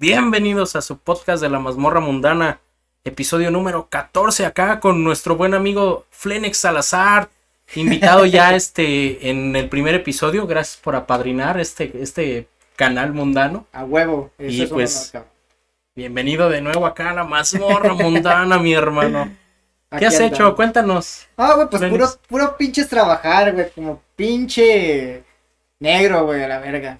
Bienvenidos a su podcast de la mazmorra mundana, episodio número 14 acá con nuestro buen amigo Flenex Salazar, invitado ya este en el primer episodio, gracias por apadrinar este, este canal mundano. A huevo. eso Y es pues. Bienvenido de nuevo acá a la mazmorra mundana, mi hermano. ¿Qué has andamos. hecho? Cuéntanos. Ah, güey, pues Flenex. puro, puro pinches trabajar, güey, como pinche negro, güey, a la verga.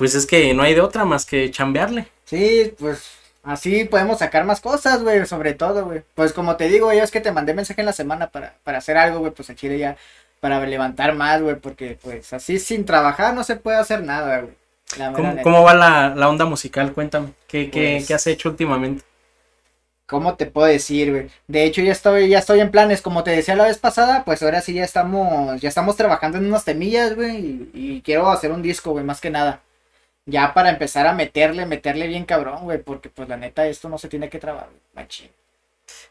Pues es que no hay de otra más que chambearle. Sí, pues así podemos sacar más cosas, güey, sobre todo, güey. Pues como te digo, yo es que te mandé mensaje en la semana para, para hacer algo, güey, pues en Chile ya, para levantar más, güey, porque pues así sin trabajar no se puede hacer nada, güey. ¿Cómo, cómo va la, la onda musical? Cuéntame. ¿Qué, qué, Pues- qué has hecho últimamente? ¿Cómo te puedo decir, güey? De hecho, ya estoy, ya estoy en planes, como te decía la vez pasada, pues ahora sí ya estamos, ya estamos trabajando en unas temillas, güey, y, y quiero hacer un disco, güey, más que nada. Ya para empezar a meterle, meterle bien cabrón, güey, porque pues la neta esto no se tiene que trabar, güey, machín.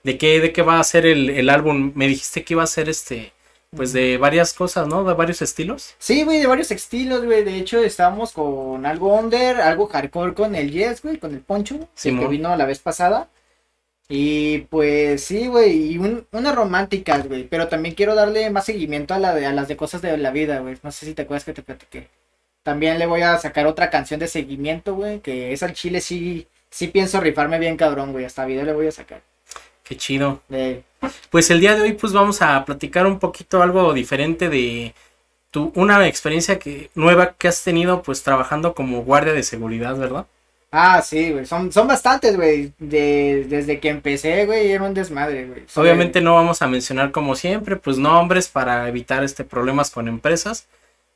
¿De qué, de qué va a ser el, el álbum? Me dijiste que iba a ser este, pues de varias cosas, ¿no? De varios estilos. Sí, güey, de varios estilos, güey, de hecho estábamos con algo under, algo hardcore con el Yes, güey, con el Poncho, el que vino la vez pasada. Y pues sí, güey, y un- unas románticas, güey, pero también quiero darle más seguimiento a, la de, a las de cosas de la vida, güey. No sé si te acuerdas que te platiqué. También le voy a sacar otra canción de seguimiento, güey, que es al chile sí, sí pienso rifarme bien cabrón, güey, hasta video le voy a sacar. Qué chido. Pues el día de hoy pues vamos a platicar un poquito algo diferente de tu, una experiencia que, nueva que has tenido pues trabajando como guardia de seguridad, ¿verdad? Ah, sí, güey, son, son bastantes, güey, de, desde que empecé, güey, era un desmadre, güey. Obviamente no vamos a mencionar como siempre pues nombres para evitar este problemas con empresas,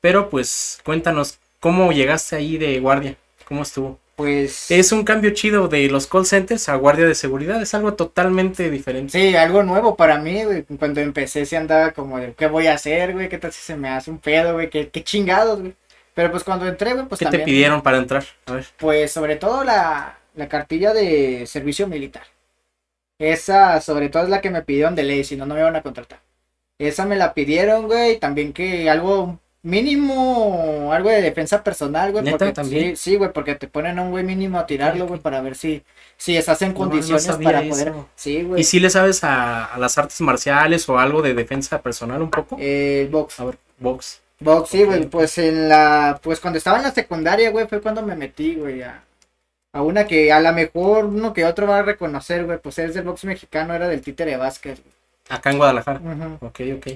pero pues cuéntanos cómo llegaste ahí de guardia, cómo estuvo. Pues... Es un cambio chido de los call centers a guardia de seguridad, es algo totalmente diferente. Sí, algo nuevo para mí, güey. Cuando empecé sí andaba como de, ¿qué voy a hacer, güey? ¿Qué tal si se me hace un pedo, güey? ¿Qué, qué chingados, güey? Pero pues cuando entré, güey, pues ¿Qué te pidieron para entrar? A ver. Pues sobre todo la, la cartilla de servicio militar. Esa, sobre todo, es la que me pidieron de ley, si no, no me iban a contratar. Esa me la pidieron, güey. También que algo mínimo, algo de defensa personal, güey. Porque ¿También? sí, sí, güey, porque te ponen a un güey mínimo a tirarlo, güey, para ver si, si estás en No, condiciones para eso. poder. Sí, güey. ¿Y si le sabes a, a las artes marciales o algo de defensa personal un poco? Eh, box. A ver, box. Box, sí, güey, pues en la, pues cuando estaba en la secundaria, güey, fue cuando me metí, güey, a, a una que a lo mejor uno que otro va a reconocer, güey, pues es del box mexicano, era del Títere Vázquez, güey. Acá en Guadalajara. Ujú. Ok, ok.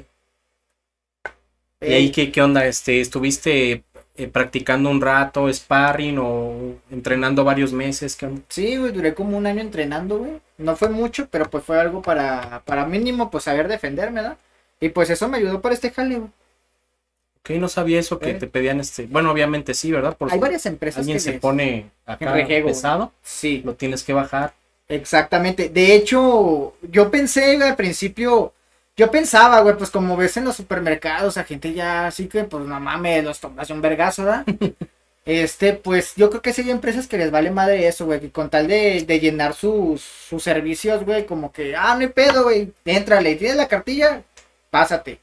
¿Y Eh, ahí qué, qué onda? Este, ¿Estuviste eh, practicando un rato, sparring o entrenando varios meses? ¿Qué onda? Sí, güey, duré como un año entrenando, güey, no fue mucho, pero pues fue algo para, para mínimo, pues saber defenderme, ¿verdad? Y pues eso me ayudó para este jale, güey. Ok, no sabía eso que Eh. te pedían este. Bueno, obviamente sí, ¿verdad? Por Hay varias empresas alguien que se les- pone acá rejego. pesado, Sí, lo tienes que bajar. Exactamente. De hecho, yo pensé, güey, al principio, yo pensaba, güey, pues como ves en los supermercados, a gente ya así que, pues no mames, los tomas de un vergazo, ¿verdad? Este, pues yo creo que sí hay empresas que les vale madre eso, güey, que con tal de, de llenar sus, sus servicios, güey, como que, ah, no hay pedo, güey, éntrale, tienes la cartilla, pásate.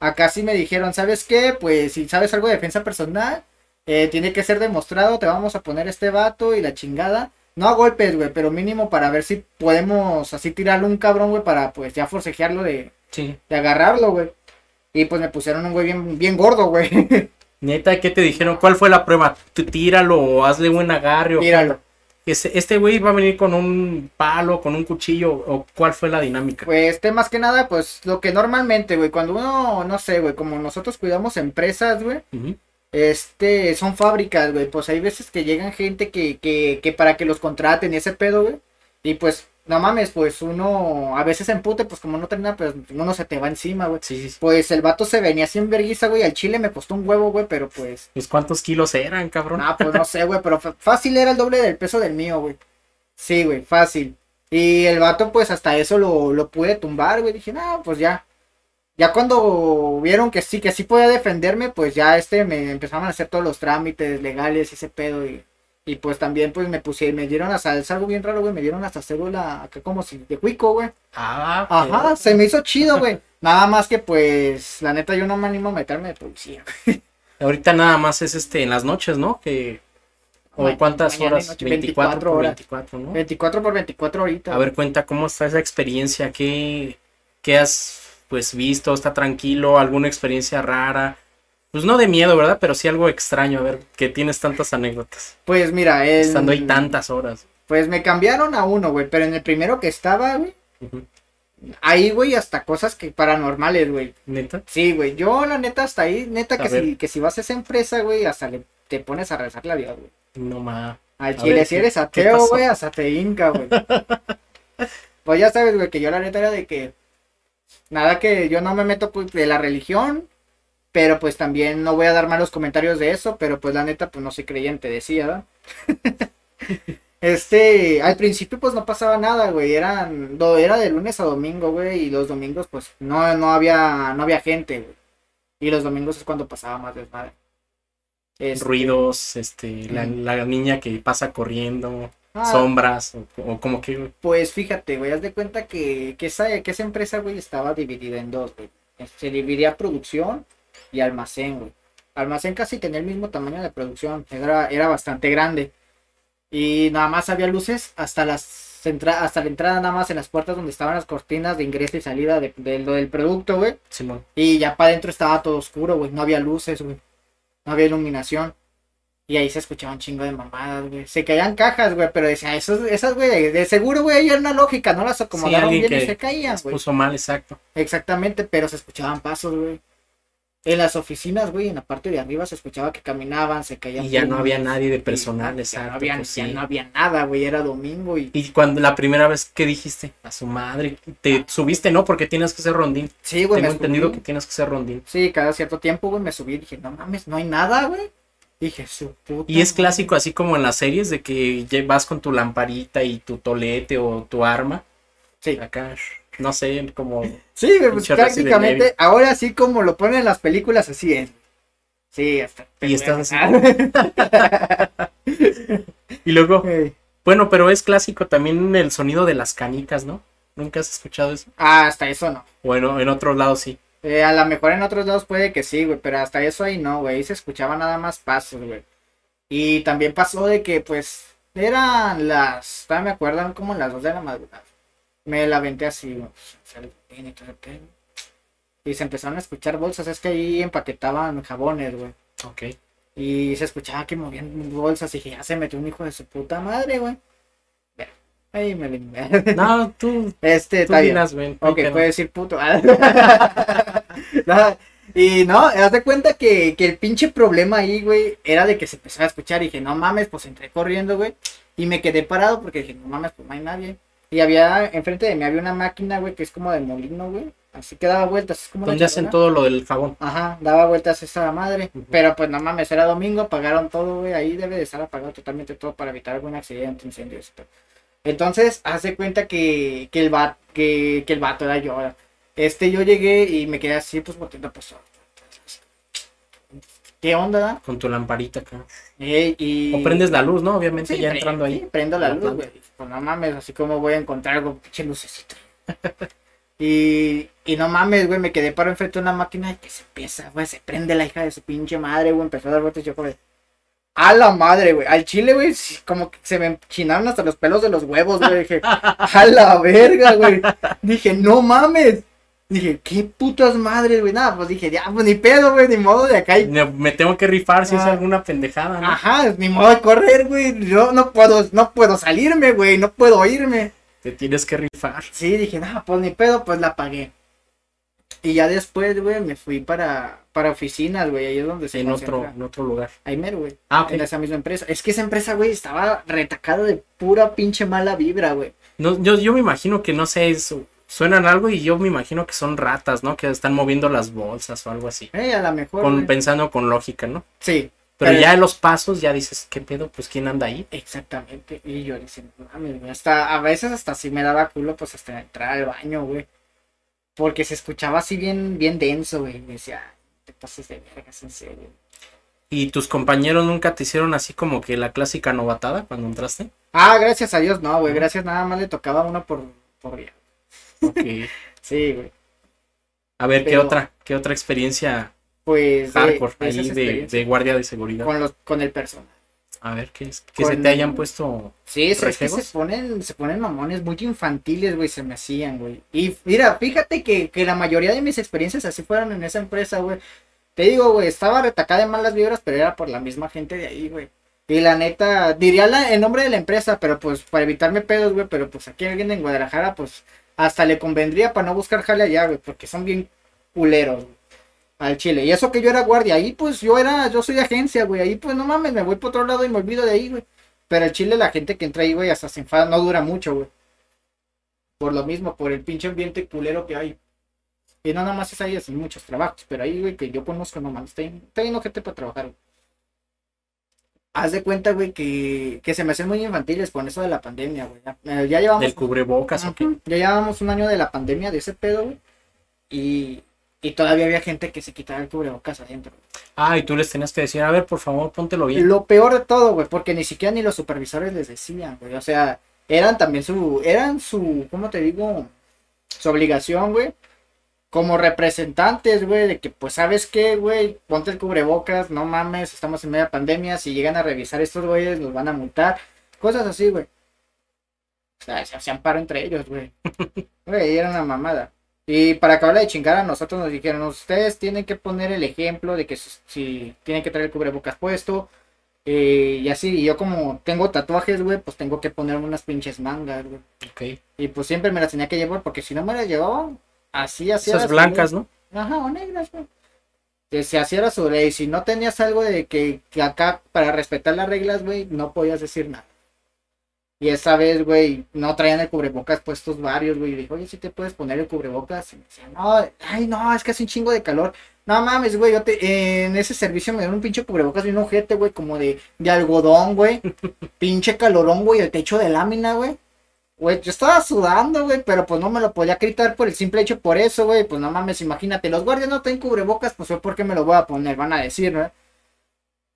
Acá sí me dijeron, ¿sabes qué? Pues si sabes algo de defensa personal, eh, tiene que ser demostrado, te vamos a poner este vato y la chingada. No a golpes, güey, pero mínimo para ver si podemos así tirarle un cabrón, güey, para pues ya forcejearlo de, Sí. de agarrarlo, güey. Y pues me pusieron un güey bien, bien gordo, güey. Neta, ¿qué te dijeron? ¿Cuál fue la prueba? Tú tíralo o hazle buen agarre. o- Míralo. Ese- Este güey va a venir con un palo, con un cuchillo, o cuál fue la dinámica. Pues este más que nada, pues lo que normalmente, güey, cuando uno, no sé, güey, como nosotros cuidamos empresas, güey, Ujú. Este, son fábricas, güey, pues hay veces que llegan gente que, que, que para que los contraten y ese pedo, güey, y pues, no mames, pues uno, a veces en pute, pues como no termina, pues uno se te va encima, güey. Sí, sí, sí. Pues el vato se venía sin vergüenza, güey, al chile me costó un huevo, güey, pero pues, Pues cuántos kilos eran, cabrón. no, pues no sé, güey, pero fácil era el doble del peso del mío, güey. Sí, güey, fácil. Y el vato, pues hasta eso lo, lo pude tumbar, güey. Dije, no, pues ya. Ya cuando vieron que sí, que sí podía defenderme, pues ya este me empezaron a hacer todos los trámites legales ese pedo. Y, y pues también, pues me pusieron, me dieron hasta, es algo bien raro, güey, me dieron hasta cédula acá como si de cuico, güey. Ah, Ajá, pero- se me hizo chido, güey. Nada más que pues, la neta, yo no me animo a meterme de policía. Ahorita nada más es este en las noches, ¿no? Que ¿O cuántas horas? noche, 24 por horas. 24, ¿no? 24 por 24 ahorita. A ver, cuenta cómo está esa experiencia, qué, qué has pues visto, está tranquilo, alguna experiencia rara. Pues no de miedo, ¿verdad? Pero sí algo extraño, a ver, que tienes tantas anécdotas. Pues mira, el... Estando ahí tantas horas. Pues me cambiaron a uno, güey, pero en el primero que estaba, güey, ahí, güey, hasta cosas que paranormales, güey. ¿Neta? Sí, güey, yo la neta hasta ahí, neta A que ver. si, que si vas a esa empresa, güey, hasta le, te pones a rezarle a Dios, güey. No ma. Al chile, ver, si ¿qué- eres ateo, güey, hasta te hinca, güey. pues ya sabes, güey, que yo la neta era de que. Nada que yo no me meto pues, de la religión. Pero pues también no voy a dar malos comentarios de eso. Pero pues la neta, pues no soy creyente, decía, ¿verdad? este, al principio pues no pasaba nada, güey. Eran, do- era de lunes a domingo, güey. Y los domingos, pues, no, no había, no había gente, güey. Y los domingos es cuando pasaba más desmadre. Este, Ruidos, este, la niña que pasa corriendo, ah, sombras, o, o como que Pues fíjate, güey, haz de cuenta que, que, esa, que esa empresa, güey, estaba dividida en dos, güey. Se dividía producción y almacén, güey. Almacén casi tenía el mismo tamaño de producción, era, era bastante grande. Y nada más había luces hasta las entra- hasta la entrada nada más en las puertas donde estaban las cortinas de ingreso y salida de, del producto, güey. Y ya para adentro estaba todo oscuro, güey. No había luces, güey. No había iluminación. Y ahí se escuchaba un chingo de mamadas, güey. Se caían cajas, güey. Pero decía, esos, esas, güey, de, seguro, güey, era una lógica. No las acomodaron bien y se caían, güey. puso mal, exacto. Exactamente, pero se escuchaban pasos, güey. En las oficinas, güey, en la parte de arriba se escuchaba que caminaban, se caían. Y ya no había nadie de y personal, ya exacto. No había, pues ya sí. no había nada, güey. Era domingo y. Y cuando la primera vez que dijiste a su madre, te subiste, ¿no? Porque tienes que ser rondín. Sí, güey, Tengo entendido subí. que tienes que ser rondín. Sí, cada cierto tiempo, güey, me subí y dije, no mames, no hay nada, güey. Dije, su puta. Y es clásico, así como en las series, de que vas con tu lamparita y tu tolete o tu arma. Sí. Acá, no sé, como. Sí, pues prácticamente, ahora sí como lo ponen en las películas, así es. Sí, hasta. Y estás Ah, Y luego, bueno, pero es clásico también el sonido de las canicas, ¿no? ¿Nunca has escuchado eso? Ah, hasta eso no. Bueno, en otro lado sí. Eh, a lo mejor en otros lados puede que sí, güey, pero hasta eso ahí no, güey. Ahí se escuchaba nada más pasos, güey. Y también pasó de que, pues, eran las. Todavía me acuerdan como las 2 de la madrugada. Me la aventé así, güey. pues. Y se empezaron a escuchar bolsas. Es que ahí empaquetaban jabones, güey. Ok. Y se escuchaba que movían bolsas. Y dije, ya se metió un hijo de su puta madre, güey. Ahí me vine. No, tú, Este, tú está bien. ven. Ok, puede decir puto. No, y no, haz de cuenta que, que el pinche problema ahí, güey, era de que se empezaba a escuchar. Y dije, no mames, pues entré corriendo, güey. Y me quedé parado porque dije, no mames, pues no hay nadie. Y había, enfrente de mí había una máquina, güey, que es como de molino, güey. Así que daba vueltas. Es como una ¿Dónde hacen todo lo del jabón? Ajá, daba vueltas esa madre. Pero pues no mames, era domingo, apagaron todo, güey. Ahí debe de estar apagado totalmente todo para evitar algún accidente, incendio, etc. Entonces, hace cuenta que, que el vato, que, que el vato era yo. Este, yo llegué y me quedé así, pues volteando, pues. ¿Qué onda? Con tu lamparita acá. Eh, y... O prendes la luz, ¿no? Obviamente, Sí, ya entrando sí, ahí. prendo la La luz, güey. Pues no mames, así como voy a encontrar algo, pinche lucecito. y, y no mames, güey, me quedé para enfrente de una máquina y que se empieza, güey, se prende la hija de su pinche madre, güey, empezó a dar vueltas y yo de, A la madre, güey. Al chile, güey, como que se me enchinaron hasta los pelos de los huevos, güey. Dije, a la verga, güey. Dije, no mames. Dije, qué putas madres, güey. Nada, pues dije, ya, pues ni pedo, güey, ni modo de acá. Me, me tengo que rifar si es Ah. alguna pendejada, ¿no? Ajá, ni modo de correr, güey. Yo no puedo, no puedo salirme, güey. No puedo irme. Te tienes que rifar. Sí, dije, no, pues ni pedo, pues la pagué. Y ya después, güey, me fui para, para oficinas, güey. Ahí es donde se En otro, en otro lugar. Ahí mero, güey. Ah, ok. En esa misma empresa. Es que esa empresa, güey, estaba retacada de pura pinche mala vibra, güey. No, yo, yo me imagino que no sé, eso, suenan algo y yo me imagino que son ratas, ¿no? Que están moviendo las bolsas o algo así. Eh, a lo mejor. Con, pensando con lógica, ¿no? Sí, Pero, Pero- ya en los pasos ya dices, ¿qué pedo? Pues quién anda ahí. exactamente. Y yo mames, güey. Hasta, a veces hasta sí me daba culo, pues hasta entrar al baño, güey. Porque se escuchaba así bien, bien denso, güey. Y decía, "Ay, te pases de vergas, en serio. ¿Y tus compañeros nunca te hicieron así como que la clásica novatada cuando entraste? Ah, gracias a Dios, no, güey. Gracias, nada más le tocaba uno por, por día. Ok. Sí, güey. A ver, ¿qué otra? ¿Qué otra experiencia Pues. hardcore de ahí de, de guardia de seguridad? Con, los, con el personal. A ver, ¿qué es? Que se te hayan puesto. Sí, es, es que se ponen, se ponen mamones muy infantiles, güey, se me hacían, güey. Y mira, fíjate que, que la mayoría de mis experiencias así fueron en esa empresa, güey. Te digo, güey, estaba retacada de malas vibras, pero era por la misma gente de ahí, güey. Y la neta, diría la- el nombre de la empresa, pero pues para evitarme pedos, güey, pero pues aquí alguien en Guadalajara, pues hasta le convendría para no buscar jale allá, güey, porque son bien culeros, güey, al chile. Y eso que yo era guardia, ahí pues yo era, yo soy de agencia, güey, ahí pues no mames, me voy por otro lado y me olvido de ahí, güey. Pero el chile, la gente que entra ahí, güey, hasta se enfada, no dura mucho, güey. Por lo mismo, por el pinche ambiente culero que hay. Y no nomás es ahí, es en muchos trabajos, pero ahí, güey, que yo conozco, no mames, está bien ojete para trabajar, güey. Haz de cuenta, güey, que, que se me hacen muy infantiles con eso de la pandemia, güey. Ya, eh, ya llevamos Del cubrebocas o qué. Ujú, Ya llevábamos un año de la pandemia, de ese pedo, güey. Y, y todavía había gente que se quitaba el cubrebocas adentro. Ah, y tú les tenías que decir, a ver, por favor, póntelo bien. Lo peor de todo, güey, porque ni siquiera ni los supervisores les decían, güey. O sea, eran también su, eran su, ¿cómo te digo? Su obligación, güey. Como representantes, güey, de que, pues, ¿sabes qué, güey? Ponte el cubrebocas, no mames, estamos en media pandemia. Si llegan a revisar estos güeyes, los van a multar. Cosas así, güey. O sea, se hacían paro entre ellos, güey. Güey, era una mamada. Y para acabar de chingar a nosotros nos dijeron, ustedes tienen que poner el ejemplo de que si, tienen que traer el cubrebocas puesto. eh, y así, y yo como tengo tatuajes, güey, pues tengo que ponerme unas pinches mangas, güey. Ok. Y pues siempre me las tenía que llevar porque si no me las llevaba, así, así. Esas blancas. ¿no? Ajá, o negras, güey. Que si así era su ley. Si no tenías algo de que, que acá, para respetar las reglas, güey, no podías decir nada. Y esa vez, güey, no traían el cubrebocas puestos varios, güey. Y dijo, oye, si te puedes poner el cubrebocas. Y me decían, no, ay, no, es que hace un chingo de calor. No mames, güey, yo te, en ese servicio me dieron un pinche cubrebocas bien ojete, güey, como de, de algodón, güey. pinche calorón, güey, el techo de lámina, güey. Güey, yo estaba sudando, güey, pero pues no me lo podía quitar por el simple hecho por eso, güey. Pues no mames, imagínate, los guardias no tienen cubrebocas, pues fue porque me lo voy a poner, van a decir, ¿no?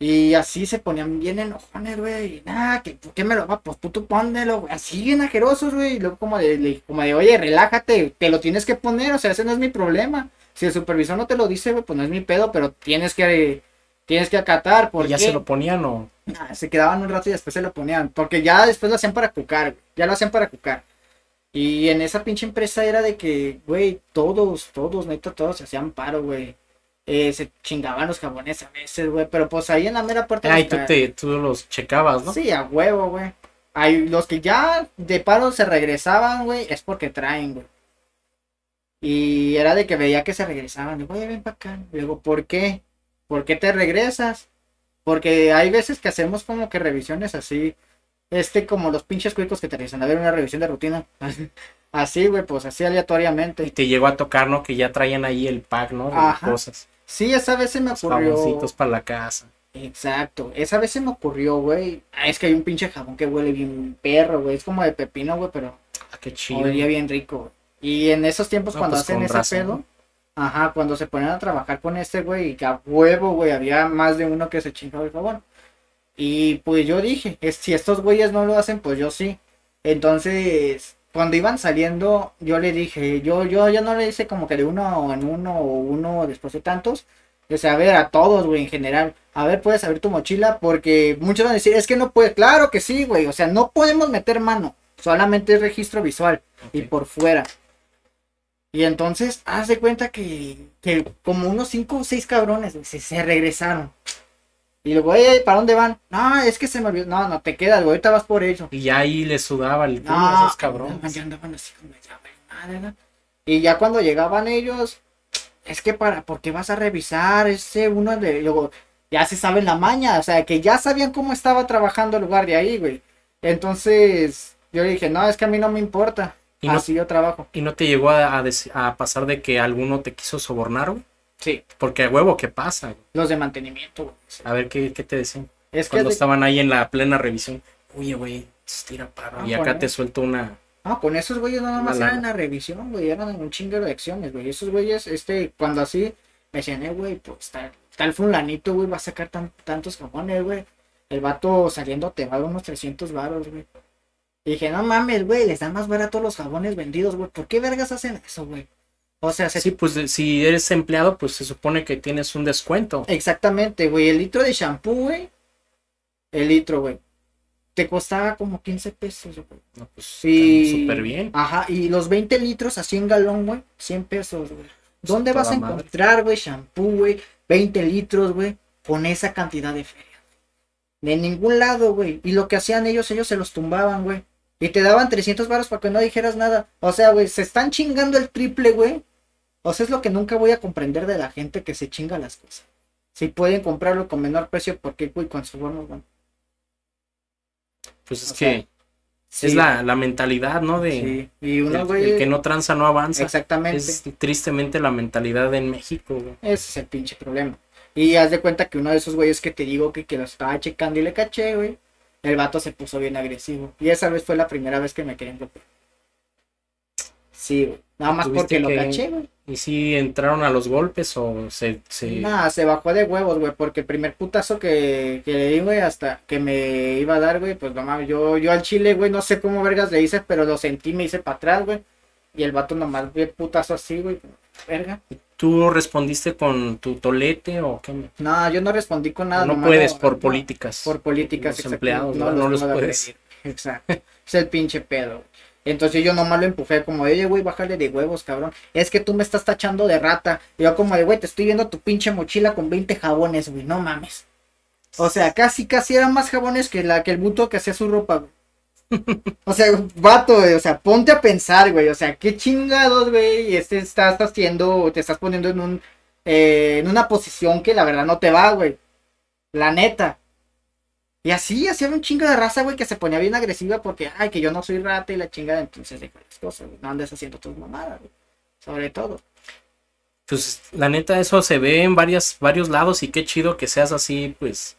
Y así se ponían bien enojones, güey. y Nada, que ¿por qué me lo va? Pues tú, tú póndelo, güey. Así bien ajerosos, güey. Y luego como de, le- como de, oye, relájate, te lo tienes que poner, o sea, ese no es mi problema. Si el supervisor no te lo dice, güey, pues no es mi pedo, pero tienes que, tienes que acatar, ¿Y porque ya se lo ponían o...? Ah, se quedaban un rato y después se lo ponían. Porque ya después lo hacían para cucar. Ya lo hacían para cucar. Y en esa pinche empresa era de que, güey, todos, todos, neta, todos se hacían paro, güey. Eh, se chingaban los jabones a veces, güey. Pero pues ahí en la mera puerta. Ah, y los tú, te, tú los checabas, ¿no? Sí, a huevo, güey. Hay los que ya de paro se regresaban, güey, es porque traen, güey. Y era de que veía que se regresaban. Digo, oye, ven para acá. Y Digo, ¿por qué? ¿Por qué te regresas? Porque hay veces que hacemos como que revisiones así. Este, como los pinches cuicos que te dicen, a ver, una revisión de rutina. Así, güey, pues así Y aleatoriamente. te llegó a tocar, ¿no? Que ya traían ahí el pack, ¿no? De Ajá. cosas. Sí, esa vez se me Los ocurrió. jaboncitos para la casa. Exacto, esa vez se me ocurrió, güey. Ah, es que hay un pinche jabón que huele bien perro, güey. Es como de pepino, güey, pero Ah, qué chido. olía bien rico, güey. Y en esos tiempos No, cuando pues, hacen ese razón. pedo, ajá, cuando se ponían a trabajar con este, güey, y que a huevo, güey, había más de uno que se chingaba el jabón. Y pues yo dije, es, si estos güeyes no lo hacen, pues yo sí. Entonces, cuando iban saliendo, yo le dije, yo, yo ya no le hice como que de uno en uno o uno después de tantos. O sea, a ver, a todos, güey, en general. A ver, puedes abrir tu mochila porque muchos van a decir, es que no puede. Claro que sí, güey. O sea, no podemos meter mano. Solamente es registro visual y por fuera. Y entonces, haz de cuenta que, que como unos cinco o seis cabrones se, se regresaron. Y luego, "Ey, ¿para dónde van? No, es que se me olvidó. No, no te quedas, güey. Ahorita vas por ello. Y ya ahí les sudaba el culo a esos cabrones. ya andaban así como, ya, güey, madre, ¿no? Y ya cuando llegaban ellos, es que para, ¿por qué vas a revisar ese uno de, luego, ya se sabe la maña, o sea, que ya sabían cómo estaba trabajando el guardia ahí, güey. Entonces, yo le dije, no, es que a mí no me importa, ¿Y no, así yo trabajo. y no te llegó a, a a pasar de que alguno te quiso sobornar, güey? Sí, Porque a huevo, ¿qué pasa? los de mantenimiento, güey. sí. A ver, ¿qué, qué te decían? Es Cuando estaban ahí en la plena revisión. Oye, güey, tira paro. Ah, y acá te suelto una... no, con esos güeyes no nada más eran la revisión, güey, eran un chingo de acciones, güey. Esos güeyes, este, cuando así, me decían, eh, güey, pues tal, tal fulanito, güey, va a sacar tan, tantos jabones, güey. El vato saliendo te va a dar unos 300 varos, güey. Y dije, no mames, güey, les dan más barato los jabones vendidos, güey. ¿Por qué vergas hacen eso, güey? O sea, se... Sí, pues si eres empleado, pues se supone que tienes un descuento. exactamente, güey. El litro de shampoo, güey, el litro, güey. Te costaba como 15 pesos, güey. No, pues Sí. súper bien. Ajá, y los 20 litros a 100 galón, güey, 100 pesos, güey. ¿Dónde Toda vas a madre. encontrar, güey, shampoo, güey, 20 litros, güey, con esa cantidad de feria? De ningún lado, güey. Y lo que hacían ellos, ellos se los tumbaban, güey. Y te daban 300 baros para que no dijeras nada. O sea, güey, se están chingando el triple, güey. O sea, es lo que nunca voy a comprender de la gente que se chinga las cosas. Si pueden comprarlo con menor precio, ¿por qué, güey, con su bono, güey? Pues es o que sea, Sí, es la, la mentalidad, ¿no? De sí. Y el, uno, el güey. que no tranza no avanza. Exactamente. Es tristemente la mentalidad en México, güey. Ese es el pinche problema. Y haz de cuenta que uno de esos güeyes que te digo que, que lo estaba checando y le caché, güey. El vato se puso bien agresivo. Y esa vez fue la primera vez que me querían golpear. Sí, güey. Nada más ¿Tuviste porque lo caché, güey. ¿Y si entraron a los golpes o se... se... Nada, se bajó de huevos, güey. Porque el primer putazo que, que le di, güey, hasta que me iba a dar, güey, pues no mames. Yo, yo al chile, güey, no sé cómo vergas le hice, pero lo sentí, me hice para atrás, güey. Y el vato nomás vi el putazo así, güey. Verga. ¿Tú respondiste con tu tolete o qué? No, yo no respondí con nada. no nomás puedes por no. políticas. por políticas Los empleados, ¿no? No los puedo puedes. Exacto. Es el pinche pedo. Entonces yo nomás lo empujé como oye, güey, bájale de huevos, cabrón. Es que tú me estás tachando de rata. Y yo como de, güey, te estoy viendo tu pinche mochila con 20 jabones, güey, no mames. O sea, casi, casi eran más jabones que la que el buto que hacía su ropa, güey. O sea, vato, güey, o sea, ponte a pensar, güey, o sea, qué chingados, güey, y este estás haciendo, te estás poniendo en un, eh, en una posición que la verdad no te va, güey. La neta. Y así, hacía un chingo de raza, güey, que se ponía bien agresiva porque, ay, que yo no soy rata y la chingada, entonces deja las cosas, güey, no andes haciendo tus mamadas, güey. Sobre todo. Pues la neta, eso se ve en varias, varios lados y qué chido que seas así, pues,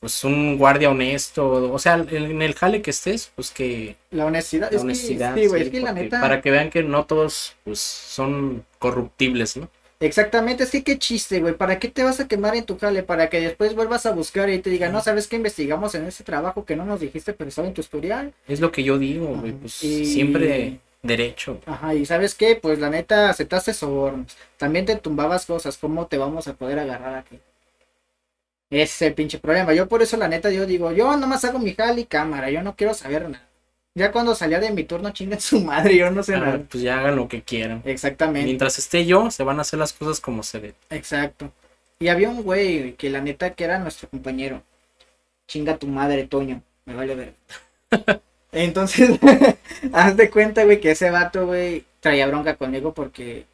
pues un guardia honesto. O sea, en el jale que estés, pues que La honestidad, la es honestidad. que, sí, güey, sí, es que la neta. Para que vean que no todos, pues, son corruptibles, ¿no? Exactamente, es que qué chiste, güey. ¿Para qué te vas a quemar en tu jale? Para que después vuelvas a buscar y te digan, no, ¿sabes qué investigamos en ese trabajo que no nos dijiste, pero estaba en tu historial? Es lo que yo digo, güey, pues Y- siempre derecho. Ajá, y ¿sabes qué? Pues la neta, aceptaste sobornos. También te tumbabas cosas. ¿Cómo te vamos a poder agarrar aquí? Ese es el pinche problema. Yo por eso, la neta, yo digo, yo nomás hago mi jale y cámara. Yo no quiero saber nada. Ya cuando salía de mi turno, chingan su madre. Yo no sé Ah, nada. pues ya hagan lo que quieran. Exactamente. Mientras esté yo, se van a hacer las cosas como se deben. Exacto. Y había un güey que la neta que era nuestro compañero. Chinga tu madre, Toño. Me vale ver. Entonces, haz de cuenta, güey, que ese vato, güey, traía bronca conmigo porque,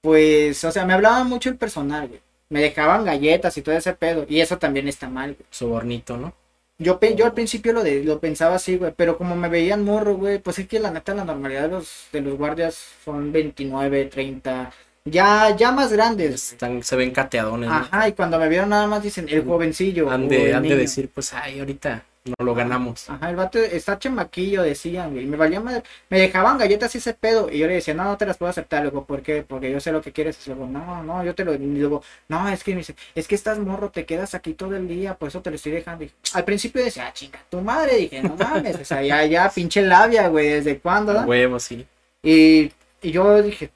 pues, o sea, me hablaba mucho el personal, güey. Me dejaban galletas y todo ese pedo. Y eso también está mal, güey. Sobornito, ¿no? Yo, pe- yo al principio lo, de, lo pensaba así, güey, pero como me veían morro, güey, pues es que la neta la normalidad de los, de los guardias son 29, 30, ya, ya más grandes. Están, se ven cateadones, ¿no? Ajá, y cuando me vieron nada más dicen el jovencillo. Han de, han de decir, pues, ay, ahorita no lo ganamos. Ajá, el vato está chamaquillo, decían, güey. Me valía madre. Me dejaban galletas y ese pedo. Y yo le decía, no, no te las puedo aceptar. Luego, ¿por qué? Porque yo sé lo que quieres. Y luego, no, no, yo te lo. Y luego, no, es que me dice, es que estás morro, te quedas aquí todo el día, por eso te lo estoy dejando. Y al principio decía, ah, chinga, tu madre. Dije, no mames, o sea, ya, ya, pinche labia, güey, ¿desde cuándo? da? Huevos, sí. Y, y yo dije,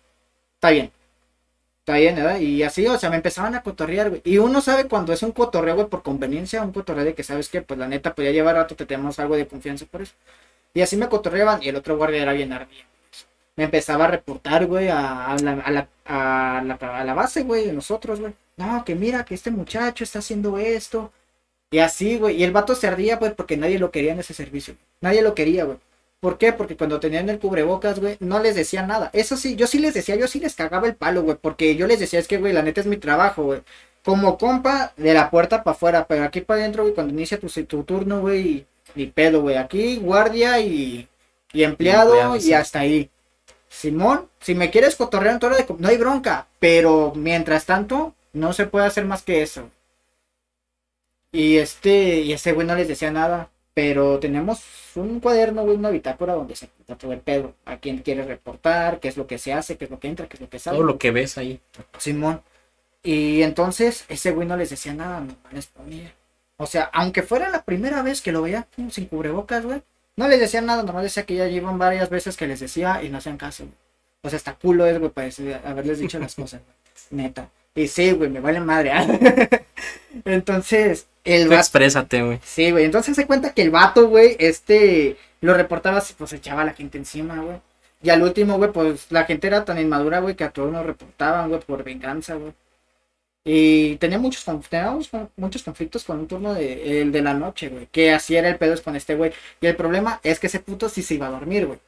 está bien. Está bien, ¿verdad? Y así, o sea, me empezaban a cotorrear, güey. Y uno sabe cuando es un cotorreo, güey, por conveniencia, un cotorreo de que sabes que, pues la neta, pues ya lleva rato que tenemos algo de confianza por eso. Y así me cotorreaban y el otro guardia era bien ardido. Me empezaba a reportar, güey, a, a la, a, la, a, la, a la base, güey, de nosotros, güey. No, que mira, que este muchacho está haciendo esto. Y así, güey. Y el vato se ardía, pues, porque nadie lo quería en ese servicio. Nadie lo quería, güey. ¿Por qué? Porque cuando tenían el cubrebocas, güey, no les decía nada. Eso sí, yo sí les decía, yo sí les cagaba el palo, güey, porque yo les decía, es que, güey, la neta es mi trabajo, güey. Como compa, de la puerta para afuera, pero aquí para adentro, güey, cuando inicia tu, tu turno, güey, ni pedo, güey. Aquí, guardia y, y empleado, empleado, y sí. hasta ahí. Simón, si me quieres cotorrear en tu hora de no hay bronca, pero mientras tanto, no se puede hacer más que eso. Y este, y ese güey no les decía nada. Pero tenemos un cuaderno, güey, una bitácora donde se apunta todo el pedo. A quién quiere reportar, qué es lo que se hace, qué es lo que entra, qué es lo que sale. Todo lo que ves ahí. Simón. Y entonces ese güey no les decía nada, no les ponía. O sea, aunque fuera la primera vez que lo veía sin cubrebocas, güey, no les decía nada, nomás decía que ya llevan varias veces que les decía y no hacían caso. güey. O sea, hasta culo es, güey, para decir- haberles dicho las cosas, güey. neta. Y sí, güey, me vale madre. ¿ah? Entonces, El vato, exprésate, güey. sí, güey. Entonces se cuenta que el vato, güey, este, lo reportaba pues echaba a la gente encima, güey. Y al último, güey, pues la gente era tan inmadura, güey, que a todos nos reportaban, güey, por venganza, güey. Y tenía muchos, teníamos muchos conflictos con un turno de, el de la noche, güey. Que así era el pedo con este güey. Y el problema es que ese puto sí se iba a dormir, güey.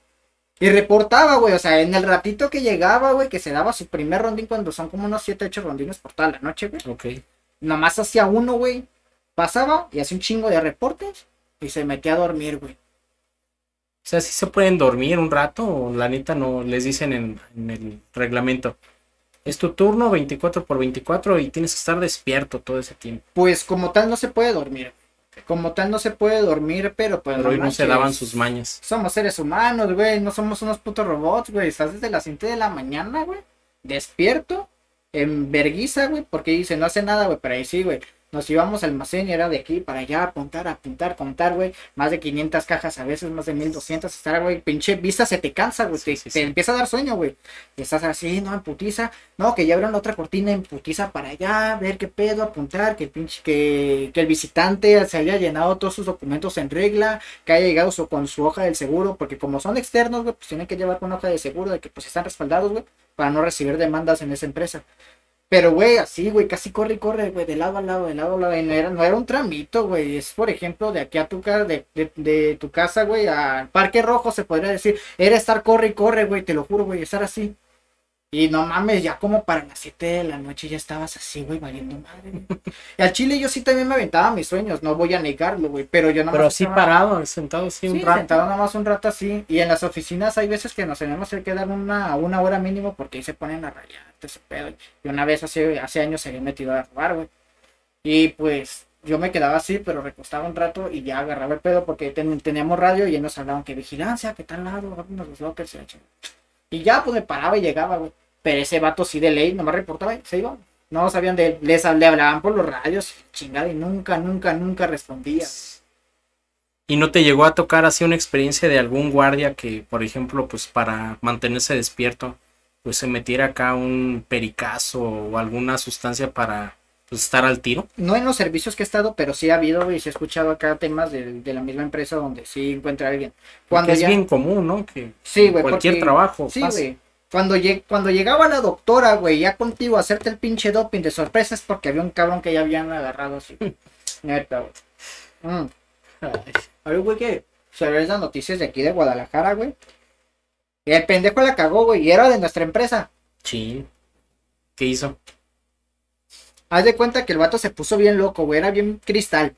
Y reportaba, güey. O sea, en el ratito que llegaba, güey, que se daba su primer rondín cuando son como unos 7, 8 rondines por toda la noche, güey. Ok. Nomás hacía uno, güey. Pasaba y hacía un chingo de reportes y se metía a dormir, güey. O sea, si se pueden dormir un rato o la neta no les dicen en, en el reglamento. Es tu turno 24 por 24 y tienes que estar despierto todo ese tiempo. Pues como tal no se puede dormir. Como tal no se puede dormir, pero pues Pero hoy no se daban sus mañas. Somos seres humanos, güey. No somos unos putos robots, güey. Estás desde las 7 de la mañana, güey. Despierto. En verguiza, güey. Porque dice, no hace nada, güey. Pero ahí sí, güey. Nos íbamos al almacén y era de aquí para allá, apuntar, apuntar, contar, güey. Más de 500 cajas a veces, más de 1200. Estar, güey. Pinche vista se te cansa, güey. Sí, te, sí, te sí. empieza a dar sueño, güey. Y estás así, no, en putiza. No, que ya abrieron otra cortina en putiza para allá, ver qué pedo, apuntar, que el pinche, que, que el visitante se haya llenado todos sus documentos en regla, que haya llegado su- con su hoja del seguro, porque como son externos, güey, pues tienen que llevar con hoja de seguro de que pues están respaldados, güey, para no recibir demandas en esa empresa. Pero, güey, así, güey, casi corre y corre, güey, de lado a lado, de lado a lado, y no era, no era un tramito, güey, es, por ejemplo, de aquí a tu casa, de, de, de tu casa, güey, al Parque Rojo, se podría decir, era estar corre y corre, güey, te lo juro, güey, estar así. Y no mames, ya como para las 7 de la noche ya estabas así, güey, valiendo madre. Y al chile yo sí también me aventaba mis sueños, no voy a negarlo, güey, pero yo no Pero así parado, sentado así un Sí, rato. sentado nada más un rato así. Y en las oficinas hay veces que nos tenemos que quedar una, una hora mínimo porque ahí se ponen a rayar ese pedo. Y una vez hace, hace años se había metido a robar, güey. Y pues yo me quedaba así, pero recostaba un rato y ya agarraba el pedo porque ten- teníamos radio y ellos nos hablaban que vigilancia, que tal lado, ábrenos los lockers y la. Y ya pues me paraba y llegaba, güey. Pero ese vato sí de ley, nomás reportaba y se iba. No sabían de él. Les, le hablaban por los radios, chingada, y nunca, nunca, nunca respondía. ¿Y no te llegó a tocar así una experiencia de algún guardia que, por ejemplo, pues para mantenerse despierto, pues se metiera acá un pericazo o alguna sustancia para pues, estar al tiro? no en los servicios que he estado, pero sí ha habido y se ha escuchado acá temas de, de la misma empresa donde sí encuentra a alguien. Cuando es bien común, ¿no? Que sí, güey, cualquier porque- trabajo Sí, pasa. güey. Cuando, lleg- cuando llegaba la doctora, güey, ya contigo a hacerte el pinche doping de sorpresa es porque había un cabrón que ya habían agarrado así. Neta, güey. Mm. Ay, A ver, güey, que se ven las noticias de aquí de Guadalajara, güey. Y el pendejo la cagó, güey, y era de nuestra empresa. chin. ¿Qué hizo? Haz de cuenta que el vato se puso bien loco, güey, era bien cristal.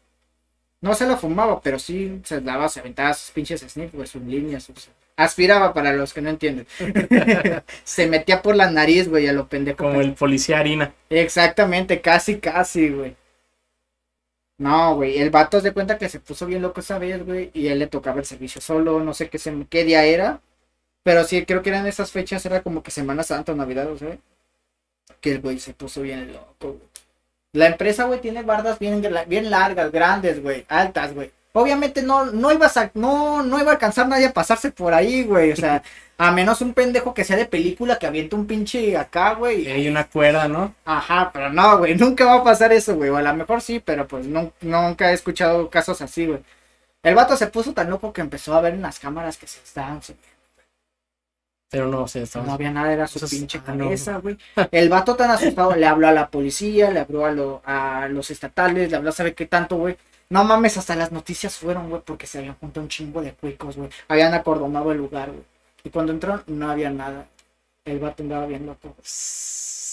No se lo fumaba, pero sí se daba, se aventaba sus pinches sniff, güey, sus líneas, sus... Aspiraba para los que no entienden. se metía por la nariz, güey, a lo pendejo. Como el policía harina. Exactamente, casi, casi, güey. No, güey, el vato de cuenta que se puso bien loco esa vez, güey, y él le tocaba el servicio solo, no sé qué, se, qué día era, pero sí, creo que eran esas fechas, era como que Semana Santa o Navidad, o sea, que el güey se puso bien loco, güey. La empresa, güey, tiene bardas bien, bien largas, grandes, güey, altas, güey. Obviamente no, no ibas a, no, no iba a alcanzar nadie a pasarse por ahí, güey, o sea, a menos un pendejo que sea de película que avienta un pinche acá, güey, Y hay una cuerda, ¿no? Ajá, pero no, güey, nunca va a pasar eso, güey. O a lo mejor sí, pero pues no, nunca he escuchado casos así, güey. El vato se puso tan loco que empezó a ver en las cámaras que se estaban. Pero no, o sea, estaba- No había nada, era su pinche ah, no. cabeza. El vato tan asustado le habló a la policía, le habló a, lo- a los estatales, le habló a saber qué tanto, güey. No mames, hasta las noticias fueron, güey, porque se habían juntado un chingo de cuicos, güey. Habían acordonado el lugar, güey. Y cuando entraron, no había nada. El vato andaba bien loco.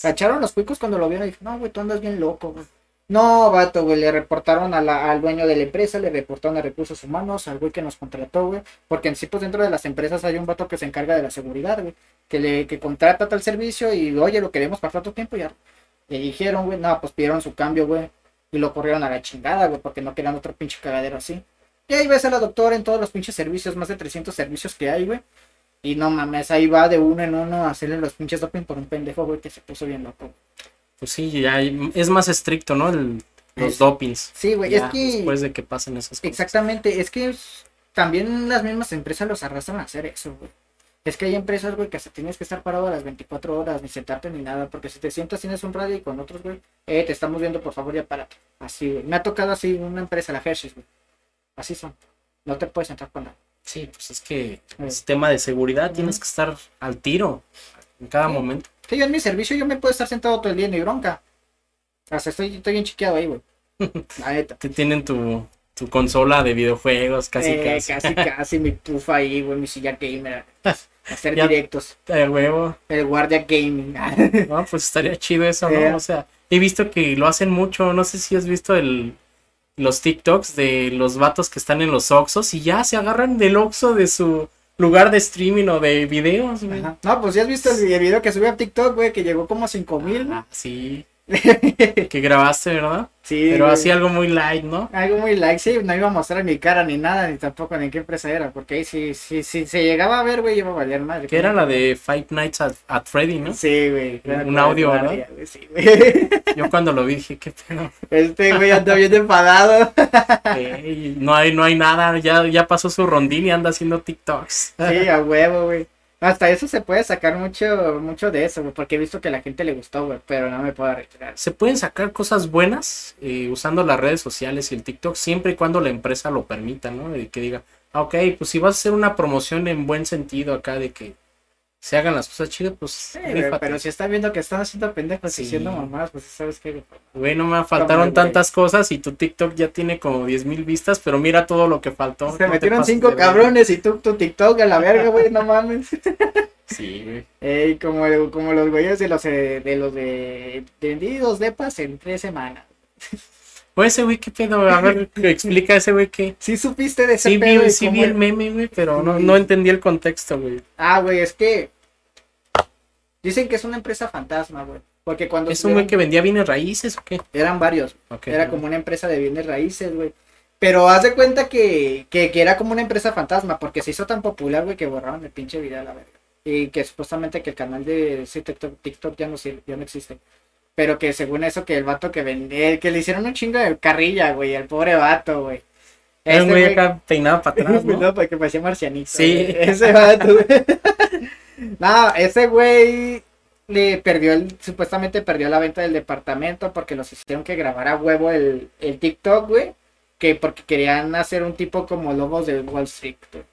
¿Cacharon los cuicos cuando lo vieron? Y dijo, no, güey, tú andas bien loco, güey. No, vato, güey, le reportaron a al dueño de la empresa, le reportaron a recursos humanos, al güey que nos contrató, güey. Porque en sí, pues dentro de las empresas hay un vato que se encarga de la seguridad, güey. Que le que contrata tal servicio y, oye, lo queremos para tanto tiempo ya. Le dijeron, güey, no, pues pidieron su cambio, güey. Y lo corrieron a la chingada, güey, porque no querían otro pinche cagadero así. Y ahí ves a la doctora en todos los pinches servicios, más de 300 servicios que hay, güey. Y no mames, ahí va de uno en uno a hacerle los pinches doping por un pendejo, güey, que se puso bien loco. Pues sí, ya hay- es más estricto, ¿no? El- los Es- dopings. Sí, güey, es que... Después de que pasen esas cosas. Exactamente, es que también las mismas empresas los arrastran a hacer eso, güey. Es que hay empresas, güey, que hasta tienes que estar parado a las 24 horas, ni sentarte ni nada, porque si te sientas tienes un radio y con otros, güey, eh, te estamos viendo, por favor, ya párate. Así, güey. Me ha tocado así una empresa, la Hershey's, güey. Así son. No te puedes sentar con nada. Sí, pues es que es tema de seguridad, tienes que estar al tiro en cada Sí. momento. Sí, yo en mi servicio yo me puedo estar sentado todo el día, ni bronca. Hasta estoy, estoy bien chiqueado ahí, güey. La neta. Te tienen tu, tu consola de videojuegos, casi Eh, casi. casi, casi mi tufa ahí, güey, mi silla gamer. Hacer Ya- directos. De huevo. El guardia gaming. No, pues estaría chido eso, Eh. ¿no? O sea, he visto que lo hacen mucho. No sé si has visto el, los TikToks de los vatos que están en los Oxos y ya se agarran del Oxo de su lugar de streaming o de videos, güey. No, pues ya has visto el video que subí a TikTok, güey, que llegó como a 5 mil. Ah, sí. Que grabaste, ¿verdad? sí, Pero así algo muy light, ¿no? Algo muy like, sí, no iba a mostrar mi cara ni nada, ni tampoco ni qué empresa era, porque ahí sí, sí, sí, se llegaba a ver, güey, iba a valer madre. Que era la de Five Nights at, at Freddy, ¿no? Sí, güey. Un audio, ¿verdad? güey, Sí, güey. Yo cuando lo vi dije, qué pedo. Este güey anda bien enfadado. Ey, no hay, no hay nada, ya, ya pasó su rondín y anda haciendo TikToks. Sí, a huevo, güey. Hasta eso se puede sacar mucho, mucho de eso, porque he visto que a la gente le gustó, pero no me puedo arriesgar. Se pueden sacar cosas buenas eh, usando las redes sociales y el TikTok siempre y cuando la empresa lo permita, ¿no? De que diga, ah, ok, pues si vas a hacer una promoción en buen sentido acá de que se hagan las cosas chidas, pues Sí, güey, rífate. pero si están viendo que están haciendo pendejos Sí. y siendo mamás, pues sabes qué, güey. No me faltaron tantas cosas y tu TikTok ya tiene como 10 mil vistas, pero mira todo lo que faltó. Se no metieron cinco de cabrones y tú tu TikTok a la verga, güey, no mames. Sí, güey. Ey, como, como los güeyes de los eh, de los de vendidos depas en tres semanas. Oye, ese güey, ¿qué pedo? A ver, explica ese güey qué. ¿Sí supiste de ese Sí pedo vi, sí vi el meme, güey, pero no, no entendí el contexto, güey. Ah, güey, es que dicen que es una empresa fantasma, güey. Porque cuando ¿Es un güey que vendía bienes raíces o qué? eran varios, Ok. era como una empresa de bienes raíces, güey. Pero haz de cuenta que, que, que era como una empresa fantasma, porque se hizo tan popular, güey, que borraron el pinche video a la verga. Y que supuestamente que el canal de sí, TikTok, TikTok ya no sirve, ya no existe. Pero que según eso, que el vato que vendía, que le hicieron un chingo de carrilla, güey, al pobre vato, güey. Era Este güey güey- acá peinado para atrás, ¿no? No, porque parecía marcianito. Sí. güey. Ese vato, güey. No, ese güey le perdió el, supuestamente perdió la venta del departamento porque los hicieron que grabar a huevo el, el TikTok, güey. Que porque querían hacer un tipo como lobos de Wall Street, güey.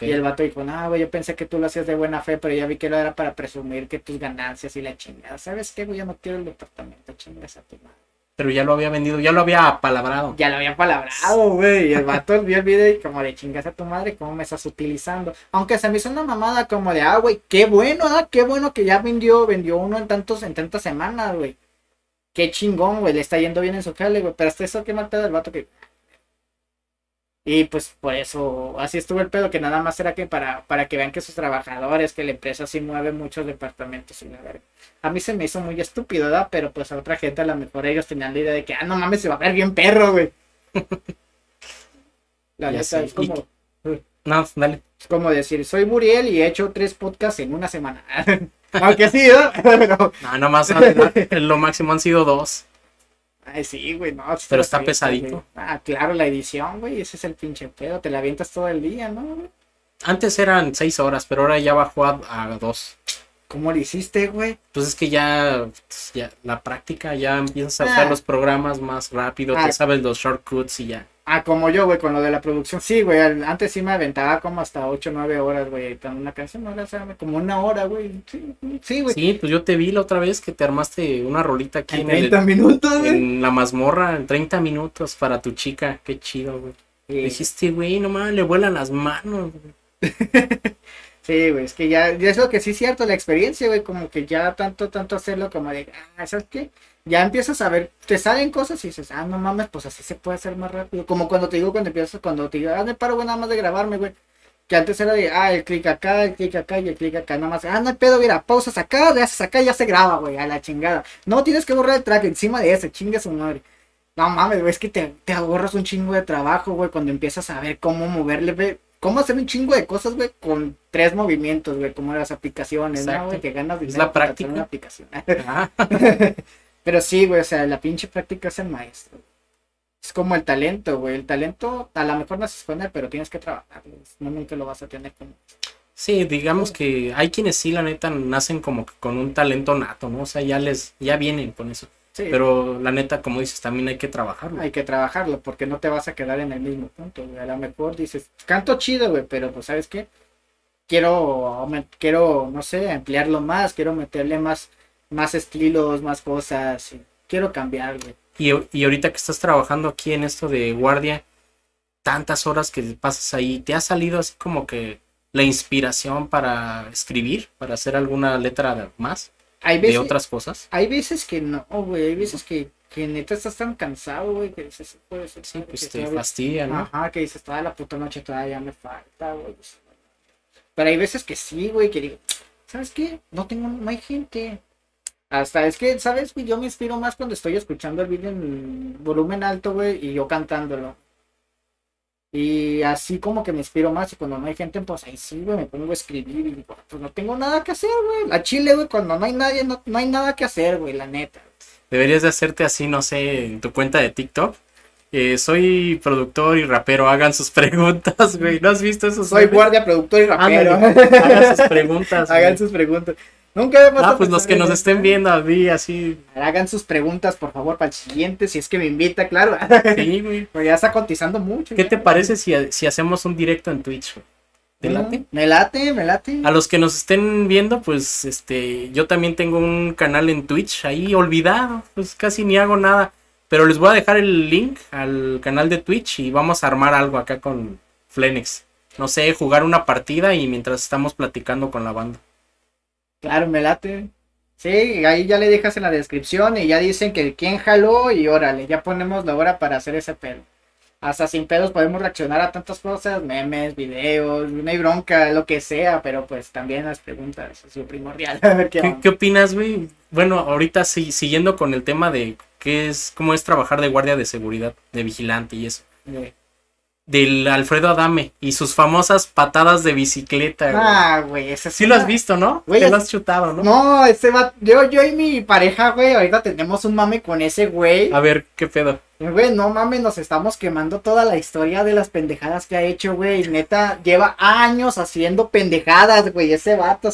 Y el vato dijo, no, güey, yo pensé que tú lo hacías de buena fe, pero ya vi que lo era para presumir que tus ganancias y la chingada. ¿Sabes qué, güey? Yo no quiero el departamento, chingas a tu madre. Pero ya lo había vendido, ya lo había apalabrado. Ya lo había palabrado, güey. Y el vato vio el video y como de chingas a tu madre, ¿cómo me estás utilizando? Aunque se me hizo una mamada como de, ah, güey, qué bueno, ah, qué bueno que ya vendió, vendió uno en tantos, en tantas semanas, güey. Qué chingón, güey, le está yendo bien en su jale, güey. Pero hasta eso, qué mal pedo el vato que. Y pues por eso, así estuvo el pedo, que nada más era que para, para que vean que sus trabajadores, que la empresa sí mueve muchos departamentos y la verga. A mí se me hizo muy estúpido, ¿verdad? Pero pues a otra gente a lo mejor ellos tenían la idea de que, ah, no mames, se va a ver bien perro, güey. La neta, es como, No, dale. es como decir, soy Muriel y he hecho tres podcasts en una semana. Aunque sí, ¿no? Pero, No, nomás lo máximo han sido dos. Ay, sí, güey, no. Pero está avientas, pesadito. güey. Ah, claro, la edición, güey, ese es el pinche pedo, te la avientas todo el día, ¿no? güey? Antes eran seis horas, pero ahora ya bajó a, a dos. ¿Cómo lo hiciste, güey? Pues es que ya, pues, ya la práctica, ya empiezas a usar Ah. los programas más rápido, Ah. te sabes los shortcuts y ya. Ah, como yo, güey, con lo de la producción. Sí, güey, antes sí me aventaba como hasta 8 o 9 horas, güey, con una canción, no, o sea, como una hora, güey. Sí, sí, güey. Sí, pues yo te vi la otra vez que te armaste una rolita aquí en en, el- 30 minutos, güey. en la mazmorra, en 30 minutos para tu chica. Qué chido, güey. Sí. Dijiste, güey, nomás le vuelan las manos. güey. Sí, güey, es que ya, ya es lo que sí es cierto, la experiencia, güey, como que ya tanto, tanto hacerlo como de, ah, ¿sabes qué? Ya empiezas a ver, te salen cosas y dices, ah, no mames, pues así se puede hacer más rápido. Como cuando te digo, cuando empiezas, cuando te digo, ah, me paro, güey, nada más de grabarme, güey. Que antes era de, ah, el clic acá, el clic acá y el clic acá, nada más, ah, no hay pedo, mira, pausas acá, le haces acá y ya se graba, güey, a la chingada. No tienes que borrar el track encima de ese, chinga su madre. No mames, güey, es que te, te ahorras un chingo de trabajo, güey, cuando empiezas a ver cómo moverle, güey, cómo hacer un chingo de cosas, güey, con tres movimientos, güey, como las aplicaciones, Exacto. ¿no, güey? Que ganas Es dinero la por hacer práctica. una aplicación. Ah, Pero sí, güey, o sea, la pinche práctica es el maestro. Es como el talento, güey. El talento, a lo mejor naces con él, pero tienes que trabajar. güey. No nunca lo vas a tener como. Sí, digamos que hay quienes sí, la neta, nacen como que con un talento nato, ¿no? O sea, ya les, ya vienen con eso. Sí, Pero la neta, como dices, también hay que trabajarlo. hay que trabajarlo porque no te vas a quedar en el mismo punto, güey. A lo mejor dices, canto chido, güey, pero pues, ¿sabes qué? Quiero, quiero, no sé, ampliarlo más, quiero meterle más, más estilos, más cosas, y quiero cambiar, güey. Y, y ahorita que estás trabajando aquí en esto de guardia, tantas horas que pasas ahí, ¿te ha salido así como que la inspiración para escribir, para hacer alguna letra más Hay de veces, otras cosas? hay veces que no, güey, hay veces que, que neta estás tan cansado, güey, que dices, puede ser, Sí, pues te fastidia, ¿no? Ajá, que dices, toda la puta noche todavía me falta, güey. Pero hay veces que sí, güey, que digo, ¿sabes qué? No tengo, no hay gente. Hasta es que, ¿sabes, güey? Yo me inspiro más cuando estoy escuchando el video en volumen alto, güey, y yo cantándolo. Y así como que me inspiro más y cuando no hay gente, pues ahí sí, güey, me pongo a escribir y pues no tengo nada que hacer, güey. La chile, güey, cuando no hay nadie, no, no hay nada que hacer, güey, la neta. Deberías de hacerte así, no sé, en tu cuenta de TikTok. Eh, soy productor y rapero, hagan sus preguntas, güey. ¿No has visto eso? Soy guardia, productor y rapero. Ándale, hagan sus preguntas. Hagan sus preguntas. Nunca me puesto Ah, pues los que nos estén viendo a mí así. Hagan sus preguntas, por favor, para el siguiente, si es que me invita, claro. Sí, güey. Porque ya está cotizando mucho. ¿Qué ya. te parece si, si hacemos un directo en Twitch? güey? ¿Te Mm, late? Me late, me late. A los que nos estén viendo, pues este, yo también tengo un canal en Twitch ahí olvidado, pues casi ni hago nada. Pero les voy a dejar el link al canal de Twitch y vamos a armar algo acá con Flenex. No sé, jugar una partida y mientras estamos platicando con la banda. Claro, me late. Sí, ahí ya le dejas en la descripción y ya dicen que quién jaló y órale, ya ponemos la hora para hacer ese pedo. Hasta sin pedos podemos reaccionar a tantas cosas, memes, videos, no hay bronca, lo que sea, pero pues también las preguntas es lo primordial. A ver qué, ¿Qué, onda. qué opinas, güey? Bueno, ahorita sí, siguiendo con el tema de qué es, cómo es trabajar de guardia de seguridad, de vigilante y eso. Del Alfredo Adame y sus famosas patadas de bicicleta. güey. Ah, güey, ese sí lo has visto, ¿no? Güey, Te lo has chutado, ¿no? No, ese va, yo, yo y mi pareja, güey, ahorita tenemos un mame con ese güey. A ver, ¿qué pedo? Güey, no mames, nos estamos quemando toda la historia de las pendejadas que ha hecho, güey. Neta, lleva años haciendo pendejadas, güey, ese vato.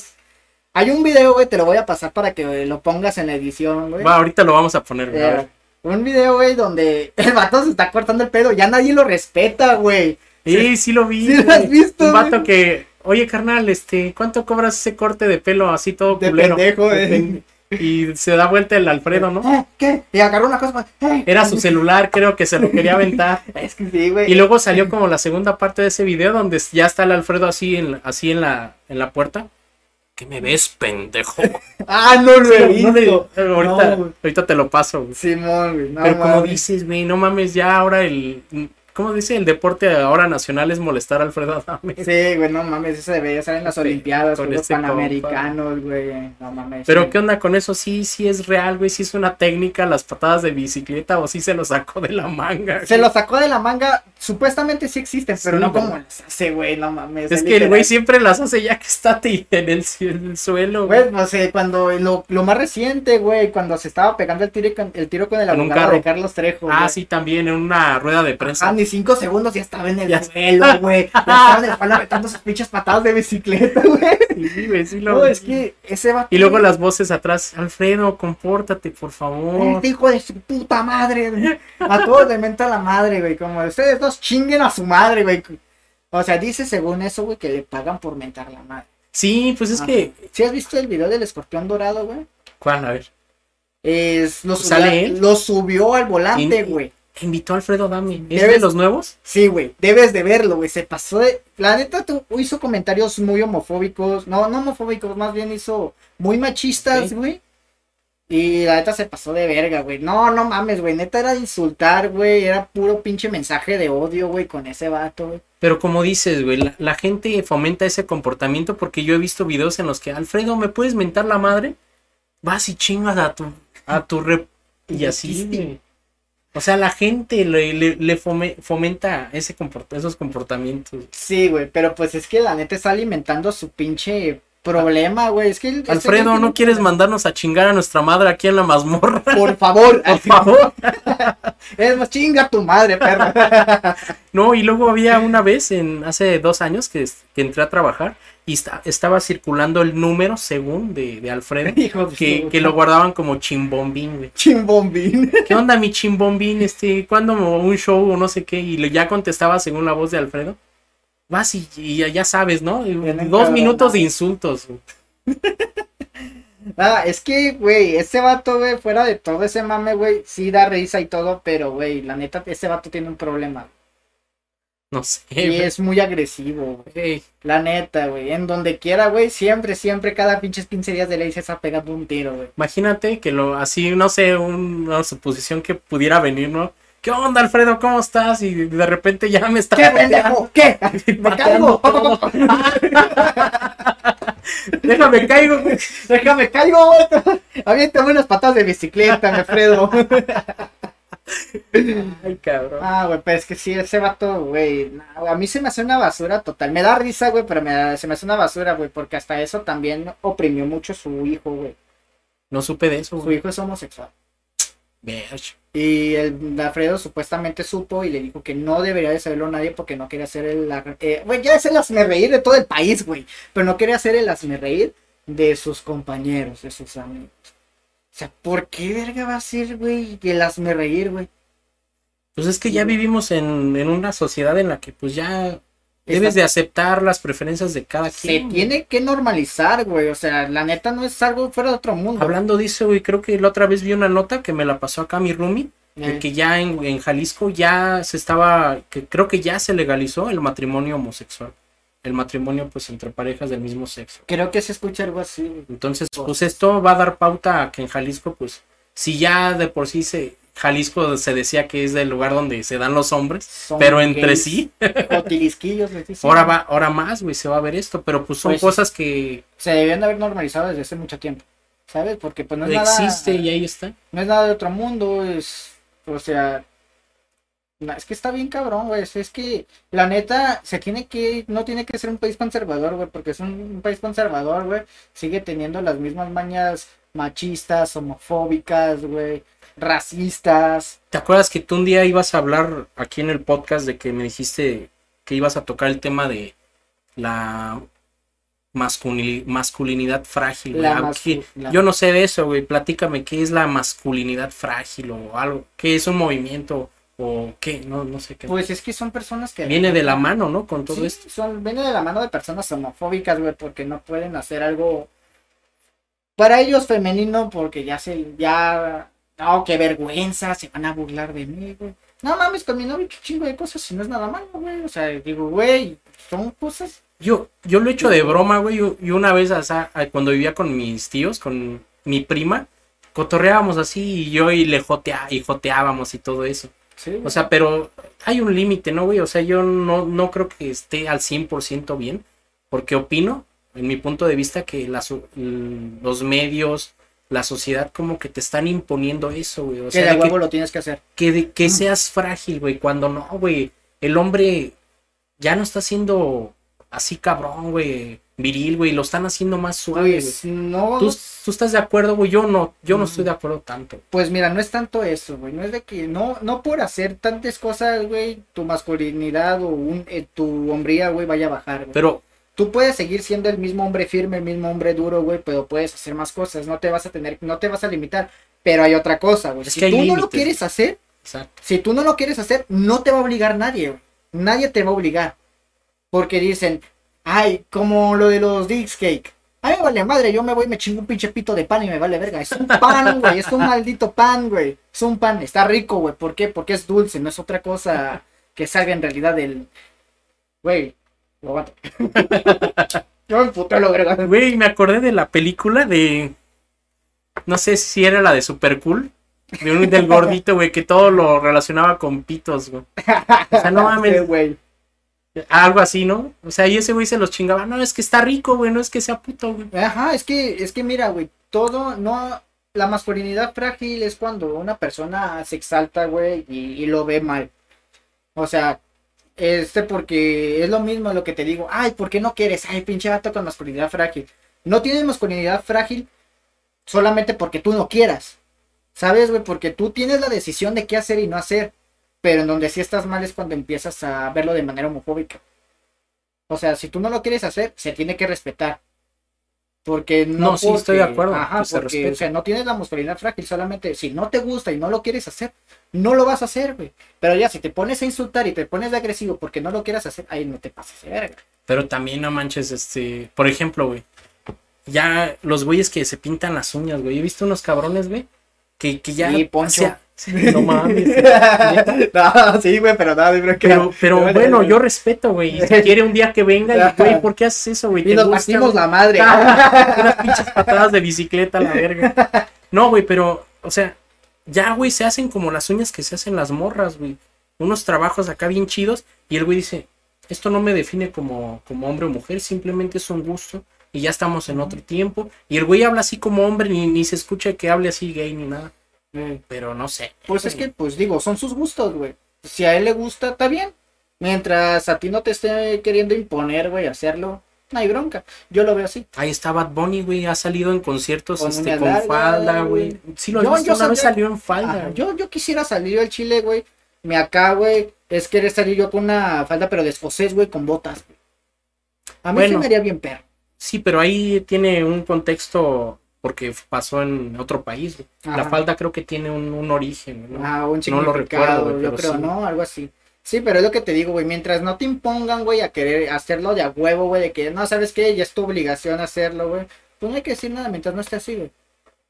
Hay un video, güey, te lo voy a pasar para que lo pongas en la edición, güey. Va, ahorita lo vamos a poner, güey. a Eh, ver. Un video, güey, donde el vato se está cortando el pedo, ya nadie lo respeta, güey. Sí, sí lo vi. ¿Sí lo has visto, Un vato que, oye, carnal, este, ¿cuánto cobras ese corte de pelo así todo De culero? pendejo, eh. Y se da vuelta el Alfredo, ¿no? Eh, ¿Qué? Y agarró una cosa, eh. Era su celular, creo que se lo quería aventar. Es que sí, güey. Y luego salió como la segunda parte de ese video donde ya está el Alfredo así en, así en la, en la puerta. ¿Qué me ves, pendejo? Ah, no lo he No visto. ahorita, No, güey. ahorita te lo paso, güey. Simón, güey. No, Pero como dices, güey, no mames, ya ahora el... ¿Cómo dice? El deporte ahora nacional es molestar a Alfredo Adame. Sí, güey, no mames, eso debería estar en las Sí, Olimpiadas, con los este. Panamericanos, güey. No mames. Pero sí. ¿qué onda con eso? Sí, sí es real, güey, sí es una técnica las patadas de bicicleta o sí se lo sacó de la manga. Se lo sacó de la manga, supuestamente sí existen, pero Sí, no güey. como las hace, güey, no mames. Es que el güey siempre las hace ya que está en el, en el suelo, güey. No sé, cuando lo, lo más reciente, güey, cuando se estaba pegando el tiro, con- el tiro con el abogado de Carlos Trejo. Ah, güey. sí, también en una rueda de prensa. Ah, ni cinco segundos ya estaba en el Ya- suelo, güey. Ya estaba en el suelo aventando sus pinches patadas de bicicleta, güey. Sí, güey, sí lo No, es que ese va. Y luego las voces atrás, Alfredo, compórtate, por favor. Este hijo de su puta madre, güey. A todos le menta la madre, güey. Como ustedes dos chinguen a su madre, güey. O sea, dice según eso, güey, que le pagan por mentar la madre. Sí, pues es Ajá. que... ¿Sí has visto el video del escorpión dorado, güey? ¿Cuál? A ver. Es, lo, ¿Sale subió- él? lo subió al volante, Y- Invitó a Alfredo Dami. ¿Es Debes- de los nuevos? Sí, güey, debes de verlo, güey. Se pasó de. La neta, tú hizo comentarios muy homofóbicos. No, no homofóbicos, más bien hizo muy machistas, güey. Y la neta se pasó de verga, güey. No, no mames, güey. Neta era de insultar, güey. Era puro pinche mensaje de odio, güey, con ese vato, güey. Pero como dices, güey, la, la gente fomenta ese comportamiento porque yo he visto videos en los que, Alfredo, ¿me puedes mentar la madre? Vas y chingas a tu, a tu rep... Y así, güey. O sea, la gente le, le, fome- fomenta ese comport- esos comportamientos. Sí, güey, pero pues es que la neta está alimentando su pinche problema, güey. Es que el- este Alfredo, ¿no quieres mandarnos a chingar a nuestra madre aquí en la mazmorra? Por favor, Por favor. es más chinga tu madre, perro. No, y luego había una vez, en hace dos años, que, que entré a trabajar y esta- estaba circulando el número, según, de, de Alfredo, Hijo de que, su- que lo guardaban como chimbombín, güey. Chimbombín. ¿Qué onda, mi chimbombín? Este, ¿cuándo un show o no sé qué? Y le- ya contestaba según la voz de Alfredo. Vas y, y ya- sabes, ¿no? Bien Dos minutos de insultos. Ah, es que, güey, ese vato, güey, fuera de todo ese mame, güey, sí da risa y todo, pero, güey, la neta, ese vato tiene un problema. No sé. Y es muy agresivo, güey. Ey, La neta, güey. En donde quiera, güey, siempre, siempre, cada pinches 15 días de ley se está pegando un tiro, güey. Imagínate que lo, así, no sé, un- una suposición que pudiera venir, ¿no? ¿Qué onda, Alfredo? ¿Cómo estás? Y de repente ya me está ¿Qué, pendejo? ¿Qué? ¡Me caigo! Déjame caigo. güey. ¡Déjame caigo, güey! Aviéntame unas patas de bicicleta, me Fredo. Ay, cabrón. Ah, güey, pero es que sí, ese vato, güey, a mí se me hace una basura total. Me da risa, güey, pero me da- se me hace una basura, güey, porque hasta eso también oprimió mucho su hijo, güey. No supe de eso, Su güey. hijo es homosexual. Verge. Y el Alfredo supuestamente supo y le dijo que no debería de saberlo nadie porque no quería hacer el... Eh, güey, ya es el reír de todo el país, güey. Pero no quería hacer el reír de sus compañeros, de sus amigos. O sea, ¿por qué verga va a ser, güey, el reír, güey? Pues es que ya vivimos en, en una sociedad en la que pues ya debes de aceptar las preferencias de cada Se quien. güey. tiene que normalizar, güey. O sea, la neta no es algo fuera de otro mundo. Hablando de eso, güey, creo que la otra vez vi una nota que me la pasó acá mi roomie, de Eh, que ya en, en Jalisco ya se estaba, que creo que ya se legalizó el matrimonio homosexual. El matrimonio pues entre parejas del mismo sexo. Creo que se escucha algo así. Entonces, pues esto va a dar pauta a que en Jalisco, pues, si ya de por sí se, Jalisco se decía que es el lugar donde se dan los hombres, Son pero entre gays, sí, Cotilisquillos, les dicen. ahora va, ahora más, güey, se va a ver esto, pero pues son Pues cosas que Se debían de haber normalizado desde hace mucho tiempo. ¿Sabes? Porque pues no es existe nada. y ahí está. No es nada de otro mundo, es. O sea. Es que está bien cabrón, güey. Es que la neta se tiene que. No tiene que ser un país conservador, güey. Porque es un, un país conservador, güey. Sigue teniendo las mismas mañas machistas, homofóbicas, güey. Racistas. ¿Te acuerdas que tú un día ibas a hablar aquí en el podcast de que me dijiste que ibas a tocar el tema de la masculini- masculinidad frágil? La la- Yo no sé de eso, güey. Platícame, ¿qué es la masculinidad frágil o algo? ¿Qué es un movimiento o qué? No, no sé qué. Pues es que son personas que. Viene de la mano, ¿no? Con todo Sí, esto. son, viene de la mano de personas homofóbicas, güey, porque no pueden hacer algo para ellos femenino, porque ya se, ya, no, qué vergüenza, se van a burlar de mí, güey. No mames, con mi novio, qué chingo de cosas, si no es nada malo, güey. O sea, digo, güey, son cosas. Yo, yo lo he hecho de broma, güey. yo- Y una vez, o sea, cuando vivía con mis tíos, con mi prima, cotorreábamos así y yo y le jotea, y joteábamos y todo eso. Sí, O sea, pero hay un límite, ¿no, güey? O sea, yo no, no creo que esté al 100% bien, porque opino, en mi punto de vista, que la so- l- los medios, la sociedad como que te están imponiendo eso, güey. O que sea, de que, huevo lo tienes que hacer. que, de- que seas frágil, güey, cuando no, güey. El hombre ya no está siendo así cabrón, güey, viril, güey, lo están haciendo más suave, güey. Pues no, ¿Tú, tú estás de acuerdo, güey? Yo no, yo no estoy de acuerdo tanto. Pues mira, no es tanto eso, güey. No es de que no, no por hacer tantas cosas, güey, tu masculinidad o un, eh, tu hombría, güey, vaya a bajar, güey. Pero Tú puedes seguir siendo el mismo hombre firme, el mismo hombre duro, güey, pero puedes hacer más cosas. No te vas a tener, no te vas a limitar. Pero hay otra cosa, güey. Es Si tú no lo quieres hacer, exacto. si tú no lo quieres hacer, no te va a obligar nadie, güey. Nadie te va a obligar. Porque dicen, ay, como lo de los Dix Cake. Ay, vale madre, yo me voy, me chingo un pinche pito de pan y me vale verga. Es un pan, güey, es un maldito pan, güey. Es un pan, está rico, güey. ¿Por qué? Porque es dulce, no es otra cosa que salga en realidad del... Güey, lo yo me emputé lo verga. Güey, me acordé de la película de. No sé si era la de Super Cool. De un, del gordito, güey, que todo lo relacionaba con pitos, güey. O sea, no mames. Güey. Algo así, ¿no? O sea, y ese güey se los chingaba. No, es que está rico, güey, no es que sea puto, güey. Ajá, es que, es que mira, güey, todo, no, la masculinidad frágil es cuando una persona se exalta, güey, y, y lo ve mal. O sea, este porque es lo mismo lo que te digo, ay, ¿por qué no quieres? Ay, pinche vato con masculinidad frágil. No tienes masculinidad frágil solamente porque tú no quieras. ¿Sabes, güey? Porque tú tienes la decisión de qué hacer y no hacer. Pero en donde sí estás mal es cuando empiezas a verlo de manera homofóbica. O sea, si tú no lo quieres hacer, se tiene que respetar. Porque no, No, sí, estoy de acuerdo, Ajá, que se porque, o sea, no tienes la masculinidad frágil, solamente si no te gusta y no lo quieres hacer, no lo vas a hacer, güey. Pero ya, si te pones a insultar y te pones de agresivo porque no lo quieras hacer, ahí no te pases de verga. Pero también no manches, este, por ejemplo, güey. Ya los güeyes que se pintan las uñas, güey. He visto unos cabrones, güey. Que, que ya. Sí, Poncho. No mames. no, sí, güey, pero nada, yo creo que. Pero, pero bueno, yo respeto, güey. Y si quiere un día que venga, y, güey, ¿por qué haces eso, güey? Y ¿Te nos partimos la madre. Unas pinches patadas de bicicleta la verga. No, güey, pero, o sea, ya, güey, se hacen como las uñas que se hacen las morras, güey. Unos trabajos acá bien chidos. Y el güey dice, esto no me define como, como hombre o mujer, simplemente es un gusto. Y ya estamos en otro tiempo. Y el güey habla así como hombre, ni, ni se escucha que hable así gay ni nada. Pero no sé. Pues es que, pues digo, son sus gustos, güey. Si a él le gusta, está bien. Mientras a ti no te esté queriendo imponer, güey, hacerlo, no hay bronca. Yo lo veo así. Ahí está Bad Bunny, güey. Ha salido en conciertos Con este, con falda, güey. Sí, lo Yo- visto, yo una vez salió en falda. Ajá, yo, yo quisiera salir al Chile, güey. Me acá, güey, es querer salir yo con una falda, pero de escocés, güey, con botas. A mí sí Bueno. me haría bien perro. Sí, pero ahí tiene un contexto porque pasó en otro país. La falda creo que tiene un, un origen. ¿no? Ah, un No lo recuerdo, güey, yo creo, sí. ¿no? Algo así. Sí, pero es lo que te digo, güey. Mientras no te impongan, güey, a querer hacerlo de a huevo, güey, de que no, ¿sabes qué? Ya es tu obligación hacerlo, güey. Pues no hay que decir nada mientras no esté así, güey.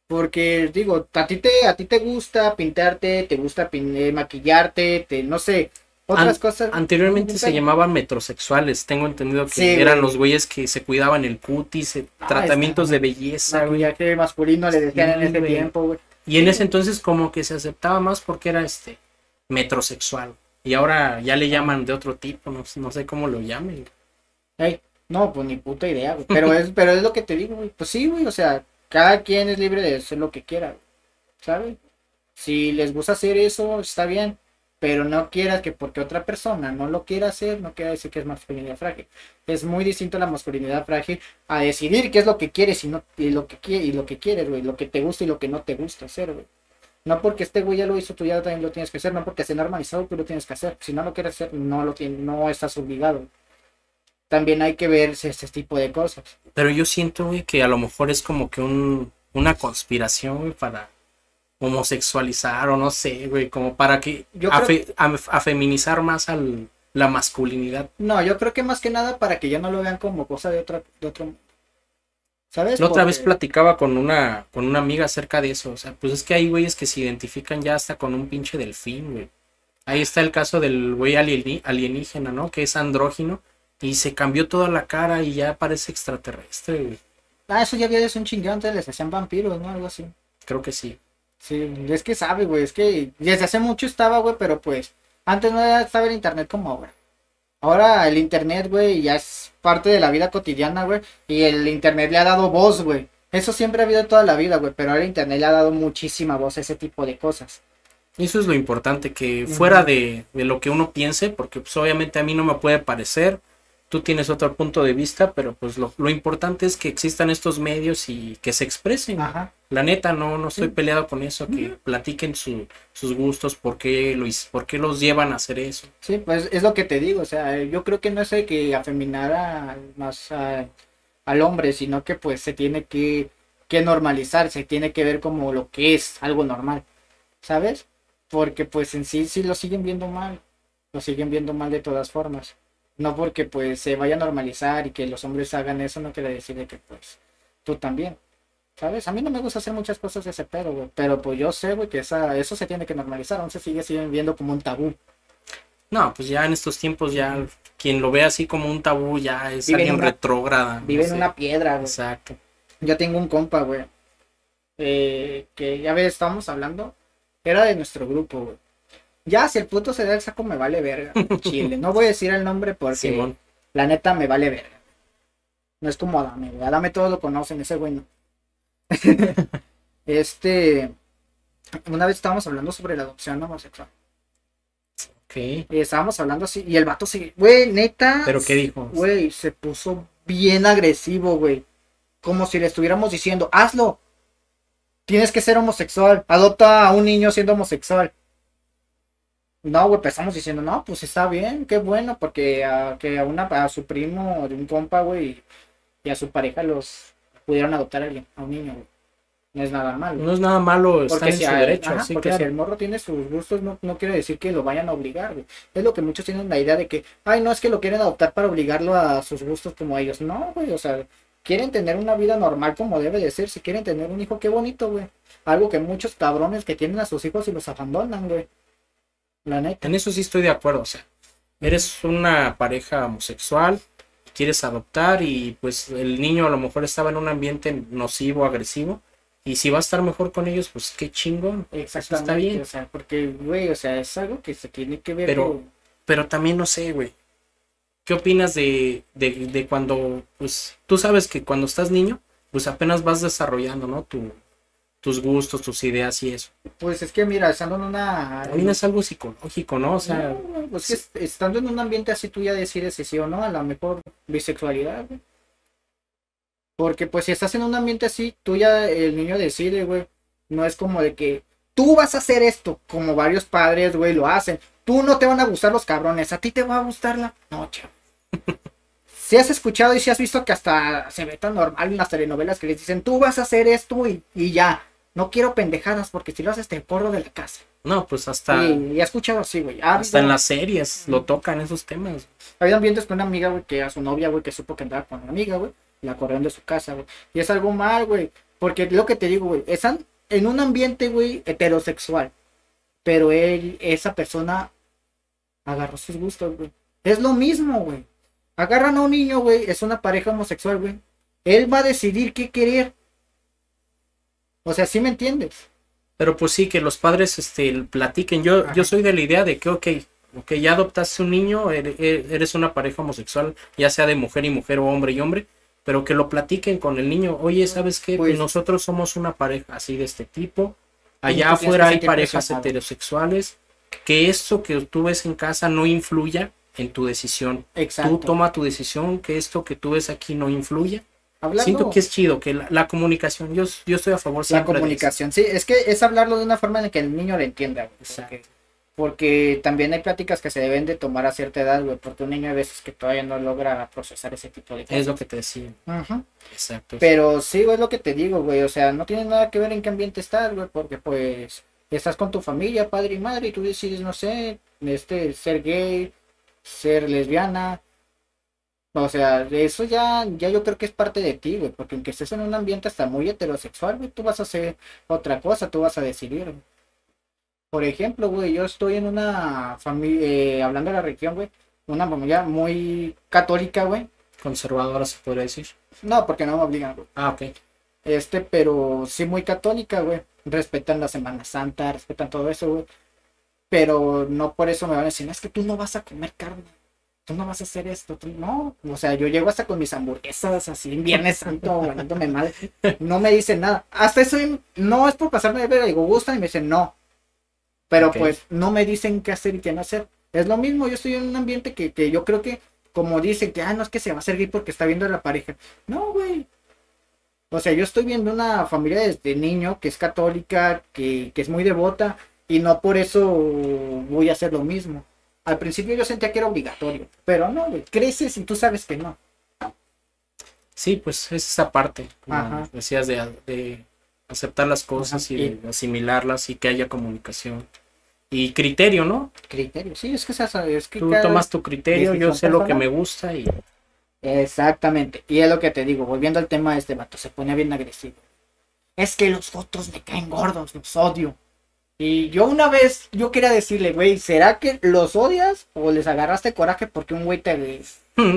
Porque, digo, a ti te, a ti te gusta pintarte, te gusta pin- eh, maquillarte, te, no sé, otras An- cosas. Anteriormente se llamaban metrosexuales. Tengo entendido que Sí, eran güey. los güeyes que se cuidaban el cutis, eh, Ah, tratamientos de belleza, güey. Maquillaje masculino le decían en ese güey. tiempo, güey. Y en ese entonces como que se aceptaba más porque era este metrosexual. Y ahora ya le llaman de otro tipo, no, no sé cómo lo llamen. No, pues ni puta idea, güey. Pero es, pero es lo que te digo, güey. Pues sí, güey, o sea, cada quien es libre de hacer lo que quiera, güey. ¿Sabes? Si les gusta hacer eso, está bien. Pero no quieras que porque otra persona no lo quiera hacer, no quiera decir que es masculinidad frágil. Es muy distinto la masculinidad frágil a decidir qué es lo que quieres y, no, y, lo, que, y que quieres, güey. Lo que te gusta y lo que no te gusta hacer, güey. No porque este güey ya lo hizo, tú ya también lo tienes que hacer. No porque esté normalizado, tú lo tienes que hacer. Si no lo quieres hacer, no lo tienes, no estás obligado. También hay que ver ese tipo de cosas. Pero yo siento, güey, que a lo mejor es como que un, una conspiración, para homosexualizar o no sé, güey, como para que Yo afe- a, a feminizar más al, la masculinidad. No, yo creo que más que nada para que ya no lo vean como cosa de otra, de otro. ¿Sabes? La otra Porque- vez platicaba con una, con una amiga acerca de eso. O sea, pues es que hay güeyes que se identifican ya hasta con un pinche delfín, güey. Ahí está el caso del güey alienígena, ¿no? Que es andrógino. Y se cambió toda la cara y ya parece extraterrestre, güey. Ah, eso ya había desde un chingón, antes les hacían vampiros, ¿no? Algo así. Creo que sí. Sí, es que sabe, güey, es que desde hace mucho estaba, güey, pero pues antes no estaba el internet como ahora. Ahora el internet, güey, ya es parte de la vida cotidiana, güey, y el internet le ha dado voz, güey. Eso siempre ha habido toda la vida, güey, pero ahora el internet le ha dado muchísima voz a ese tipo de cosas. Eso es lo importante, que fuera de, de lo que uno piense, porque pues obviamente a mí no me puede parecer, tú tienes otro punto de vista, pero pues lo, lo importante es que existan estos medios y que se expresen. Ajá. La neta, no, no estoy peleado con eso, que platiquen su- sus gustos, por qué, lo, por qué los llevan a hacer eso. Sí, pues es lo que te digo, o sea, yo creo que no es de que afeminara más a- al hombre, sino que pues se tiene que, que normalizar, se tiene que ver como lo que es algo normal, ¿sabes? Porque pues en sí sí lo siguen viendo mal, lo siguen viendo mal de todas formas. No porque pues se vaya a normalizar y que los hombres hagan eso, no quiere decir de que pues tú también. ¿Sabes? A mí no me gusta hacer muchas cosas de ese pedo, güey. Pero pues yo sé, güey, que esa, eso se tiene que normalizar. Aún se sigue, siguen viendo como un tabú. No, pues ya en estos tiempos ya quien lo ve así como un tabú ya es Vive alguien una- retrógrada. no Vive en sé. una piedra, güey. Exacto. Yo tengo un compa, güey. eh, que ya ves, estábamos hablando. Era de nuestro grupo, güey. Ya, si el puto se da el saco, me vale verga. Chile. No voy a decir el nombre porque Simón. la neta me vale verga. No es como Adame, güey. Adame todos lo conocen, ese güey no. este. Una vez estábamos hablando sobre la adopción homosexual. Ok. Y estábamos hablando así. Y el vato se. Güey, neta. ¿Pero qué dijo? Güey, se puso bien agresivo, güey. como si le estuviéramos diciendo, hazlo. Tienes que ser homosexual. Adopta a un niño siendo homosexual. No, güey, pues estamos diciendo, no, pues está bien, qué bueno, porque a, que a, una, a su primo de un compa, güey, y a su pareja los pudieron adoptar a alguien, a un niño, güey. No es nada malo. No es nada malo, está Porque, en si, su derecho. ajá, sí, porque claro. si el morro tiene sus gustos, no, no quiere decir que lo vayan a obligar, güey. Es lo que muchos tienen la idea de que, ay, no es que lo quieren adoptar para obligarlo a sus gustos como ellos. No, güey, o sea, quieren tener una vida normal como debe de ser. Si quieren tener un hijo, qué bonito, güey. Algo que muchos cabrones que tienen a sus hijos y los abandonan, güey. La neta. En eso sí estoy de acuerdo. O sea, eres una pareja homosexual, quieres adoptar y pues el niño a lo mejor estaba en un ambiente nocivo, agresivo. Y si va a estar mejor con ellos, pues qué chingón. Exactamente. está bien. O sea, porque, güey, o sea, es algo que se tiene que ver Pero- con- Pero también no sé, güey. ¿Qué opinas de, de, de cuando, pues, tú sabes que cuando estás niño, pues apenas vas desarrollando, ¿no? Tu, tus gustos, tus ideas y eso. Pues es que, mira, estando en una... También es algo psicológico, ¿no? O sea, No, pues que est- estando en un ambiente así tú ya decides si sí o no, a lo mejor bisexualidad, güey. Porque pues si estás en un ambiente así, tú ya el niño decide, güey. No es como de que tú vas a hacer esto, como varios padres, güey, lo hacen. Tú no te van a gustar los cabrones, a ti te va a gustar la noche. Si has escuchado y si has visto que hasta se ve tan normal en las telenovelas que les dicen, tú vas a hacer esto y, y ya. No quiero pendejadas porque si lo haces te corro de la casa. no, pues hasta, Y, y he escuchado así, güey. Ha hasta en habido- las series lo tocan esos temas. había ambientes con una amiga, güey, que a su novia, güey, que supo que andaba con una amiga, güey, la corrieron de su casa, güey. Y es algo mal, güey. Porque lo que te digo, güey, están en un ambiente, güey, heterosexual. Pero él, esa persona agarró sus gustos, güey. Es lo mismo, güey. Agarran a un niño, güey, es una pareja homosexual, güey. Él va a decidir qué querer. O sea, ¿sí me entiendes? Pero pues sí, que los padres este, platiquen. Yo, Ajá. yo soy de la idea de que, ok, ok, ya adoptaste un niño, ere- eres una pareja homosexual, ya sea de mujer y mujer o hombre y hombre, pero que lo platiquen con el niño. Oye, ¿sabes qué? Pues- Nosotros somos una pareja así de este tipo. Allá afuera hay parejas heterosexuales. Que esto que tú ves en casa no influya en tu decisión. Exacto. Tú toma tu decisión, que esto que tú ves aquí no influya. Hablando- Siento que es chido, que la, la comunicación, yo, yo estoy a favor La siempre de eso. comunicación, sí, es que es hablarlo de una forma en la que el niño lo entienda, güey, porque, Exacto. porque también hay pláticas que se deben de tomar a cierta edad, güey, porque un niño a veces que todavía no logra procesar ese tipo de cosas. Es lo que te decía. Ujú. Exacto. Pero sí, güey, es lo que te digo, güey, o sea, no tiene nada que ver en qué ambiente estás, güey, porque pues estás con tu familia, padre y madre, y tú decides, no sé, este, ser gay, ser lesbiana, o sea, eso ya, ya yo creo que es parte de ti, güey, porque aunque estés en un ambiente hasta muy heterosexual, güey, tú vas a hacer otra cosa, tú vas a decidir. güey. Por ejemplo, güey, yo estoy en una familia, hablando de la religión, güey, una familia muy católica, güey. Conservadora se podría decir. No, porque no me obligan, güey. Ah, ok. Este, pero sí muy católica, güey. Respetan la Semana Santa, respetan todo eso, güey. Pero no por eso me van a decir, es que tú no vas a comer carne. Tú no vas a hacer esto. tú no. O sea, yo llego hasta con mis hamburguesas, así, en Viernes Santo, ganándome mal. No me dicen nada. Hasta eso no es por pasarme de ver, digo, gustan y me dicen no. Pero pues no me dicen qué hacer y qué no hacer. Es lo mismo, yo estoy en un ambiente que, que yo creo que, como dicen, que ah, no es que se va a hacer gay porque está viendo a la pareja. No, güey. O sea, yo estoy viendo una familia desde niño que es católica, que, que es muy devota, y no por eso voy a hacer lo mismo. Al principio yo sentía que era obligatorio, pero no, güey, creces y tú sabes que no. Sí, pues es esa parte, como Ajá. decías, de, de aceptar las cosas Ajá, y de asimilarlas y que haya comunicación. Y criterio, ¿no? Criterio, sí, es que, esa- es que Tú tomas tu criterio, yo sé lo que me gusta y Exactamente, y es lo que te digo, volviendo al tema de este vato, se pone bien agresivo. Es que los fotos me caen gordos, los odio. Y yo una vez, yo quería decirle, güey, ¿será que los odias o les agarraste coraje porque un güey te,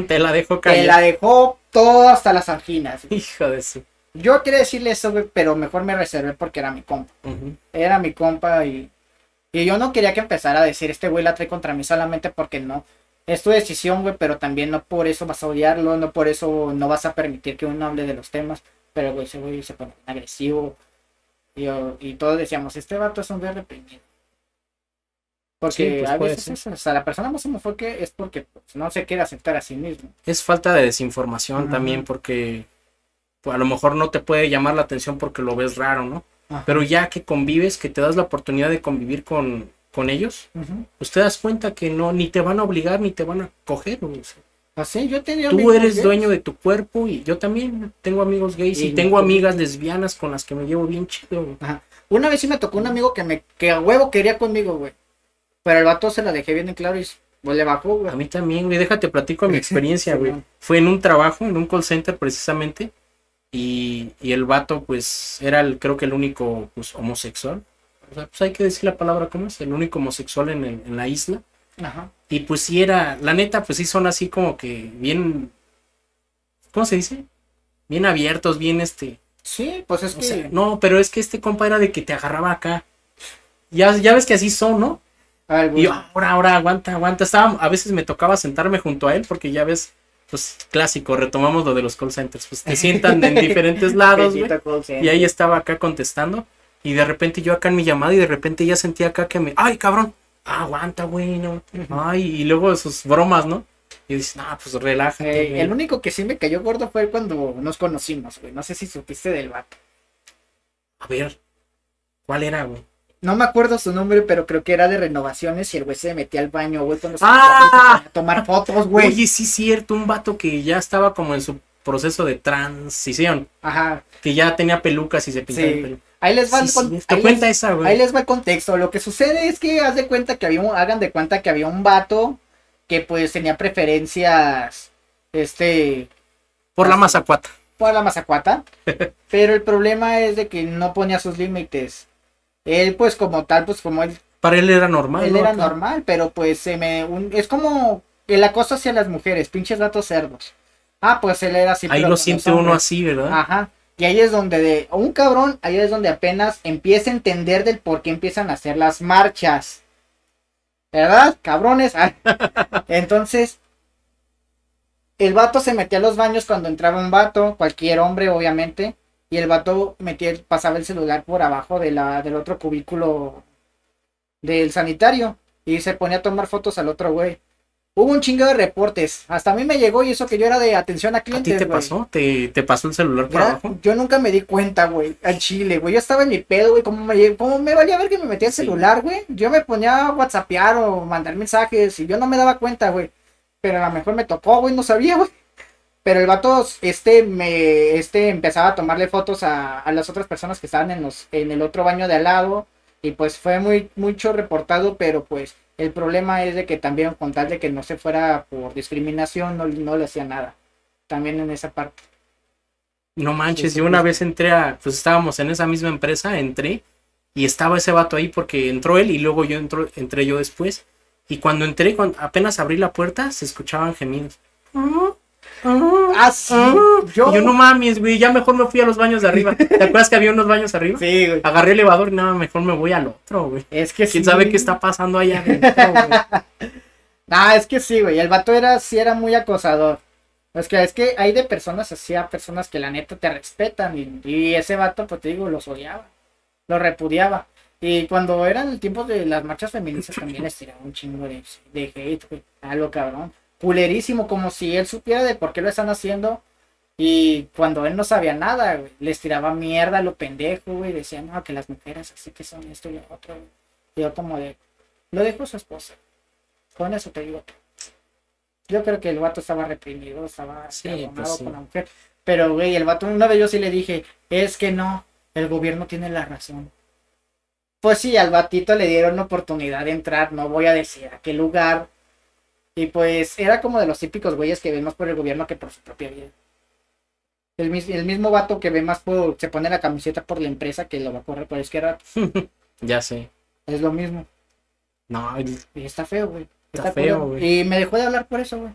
te la dejo te caer. la dejó todo hasta las anginas? Hijo de su. Yo quería decirle eso, güey, pero mejor me reservé porque era mi compa. Era mi compa y, y yo no quería que empezara a decir, este güey la trae contra mí solamente porque no. Es tu decisión, güey, pero también no por eso vas a odiarlo, no por eso no vas a permitir que uno hable de los temas. Pero, güey, ese güey se pone agresivo. Y, y todos decíamos, este vato es un güey reprimido. Porque Sí, pues a veces es- o sea, la persona más homofóbica es porque pues, no se quiere aceptar a sí mismo. Es falta de desinformación también porque pues, a lo mejor no te puede llamar la atención porque lo ves raro, ¿no? Ajá. Pero ya que convives, que te das la oportunidad de convivir con, con ellos, pues te das cuenta que no, ni te van a obligar, ni te van a coger. o sea, Así, yo tú eres gays. dueño de tu cuerpo y yo también tengo amigos gays y, tengo te- amigas lesbianas con las que me llevo bien chido. güey. Ajá. Una vez sí me tocó un amigo que me que a huevo quería conmigo, güey. Pero el vato se la dejé bien en claro y pues le bajó, güey. A mí también, güey, déjate platico mi experiencia, güey. Fue en un trabajo, en un call center precisamente, y, y el vato, pues, era el, creo que el único, pues, homosexual. O sea, pues hay que decir la palabra como es, el único homosexual en, el- en la isla. Ajá. Y pues sí era, la neta, pues sí son así como que bien, ¿cómo se dice? Bien abiertos, bien este, Sí, pues es o que sea, no, pero es que este compa era de que te agarraba acá. Ya, ya ves que así son, ¿no? Y yo, ahora, ahora, aguanta, aguanta. Estaba, a veces me tocaba sentarme junto a él porque ya ves, pues clásico, retomamos lo de los call centers. Pues te sientan en diferentes lados. Y ahí estaba acá contestando. Y de repente yo acá en mi llamada y de repente ya sentía acá que me, ay, cabrón, ah, aguanta, güey, no. Ay, y luego sus bromas, ¿no? Y dices, no, pues relájate. Eh, güey". el único que sí me cayó gordo fue cuando nos conocimos, güey. No sé si supiste del vato. A ver, ¿cuál era, güey? No me acuerdo su nombre, pero creo que era de renovaciones y el güey se metía al baño, güey, cuando se ¡Ah! a tomar fotos, güey. Oye, sí, cierto, un vato que ya estaba como en su proceso de transición, Ajá. que ya tenía pelucas y se pintaba Sí. el pelo. Ahí les va Sí, el con- cierto, ahí cuenta les- esa, güey. Ahí les va el contexto. Lo que sucede es que haz de cuenta que había un, hagan de cuenta que había un vato que pues tenía preferencias, este, Por la mazacuata. por la mazacuata. pero el problema es de que no ponía sus límites. Él pues como tal, pues como él, Para él era normal. él ¿no? era normal, pero pues se me, un- es como el acoso hacia las mujeres, pinches gatos cerdos. Ah, pues él era así. Ahí lo siente uno así, ¿verdad? Ajá. Y ahí es donde de un cabrón, ahí es donde apenas empieza a entender del por qué empiezan a hacer las marchas. ¿Verdad? Cabrones. Ah. Entonces, el vato se metía a los baños cuando entraba un vato, cualquier hombre, obviamente. Y el vato metía, pasaba el celular por abajo de la, del otro cubículo del sanitario. Y se ponía a tomar fotos al otro güey. Hubo un chingo de reportes. Hasta a mí me llegó y eso que yo era de atención a ¿A clientes. ti te pasó? ¿Te, te pasó el celular por abajo? yo nunca me di cuenta, güey, al chile, güey. Yo estaba en mi pedo, güey. Como me, como me valía ver que me metía el Sí. celular, güey. Yo me ponía a whatsappear o mandar mensajes y yo no me daba cuenta, güey. Pero a lo mejor me tocó, güey, no sabía, güey. Pero el vato, este, me, este, empezaba a tomarle fotos a, a las otras personas que estaban en los, en el otro baño de al lado. Y pues fue muy, mucho reportado, pero pues el problema es de que también con tal de que no se fuera por discriminación, no, no le hacía nada. También en esa parte. No manches, Sí, yo una sí. vez entré a, pues estábamos en esa misma empresa, entré y estaba ese vato ahí porque entró él y luego yo entro, entré yo después. Y cuando entré, cuando apenas abrí la puerta, se escuchaban gemidos. Sí. Yo, yo no mames, güey, ya mejor me fui a los baños de arriba. ¿Te acuerdas que había unos baños arriba? Sí, güey. Agarré el elevador y nada, mejor me voy al otro, güey. Es que ¿Quién sí. sabe qué está pasando allá adentro, güey? Ah, es que sí, güey. El vato era, sí era muy acosador. Es que, es que hay de personas así a personas que la neta te respetan. Y, y ese vato, pues te digo, los odiaba. Lo repudiaba. Y cuando eran el tiempo de las marchas feministas también les tiraba un chingo de, de hate, güey. A lo cabrón. Culerísimo, como si él supiera de por qué lo están haciendo. Y cuando él no sabía nada, güey, les tiraba mierda a lo pendejo, güey. Decían, no, que las mujeres así que son esto y lo otro, güey. Y yo como de, lo dejó su esposa. Con eso te digo. Yo creo que el vato estaba reprimido, estaba Sí, pues sí. con la mujer. Pero, güey, el vato, una vez yo sí le dije, es que no, el gobierno tiene la razón. Pues sí, al batito le dieron la oportunidad de entrar, no voy a decir a qué lugar. Y pues era como de los típicos güeyes que ven más por el gobierno que por su propia vida. El, mis- el mismo vato que ve más por, se pone la camiseta por la empresa que lo va a correr por izquierda, ya sé. es lo mismo. No, el- Y está feo, güey. Está feo, güey. Y me dejó de hablar por eso, güey.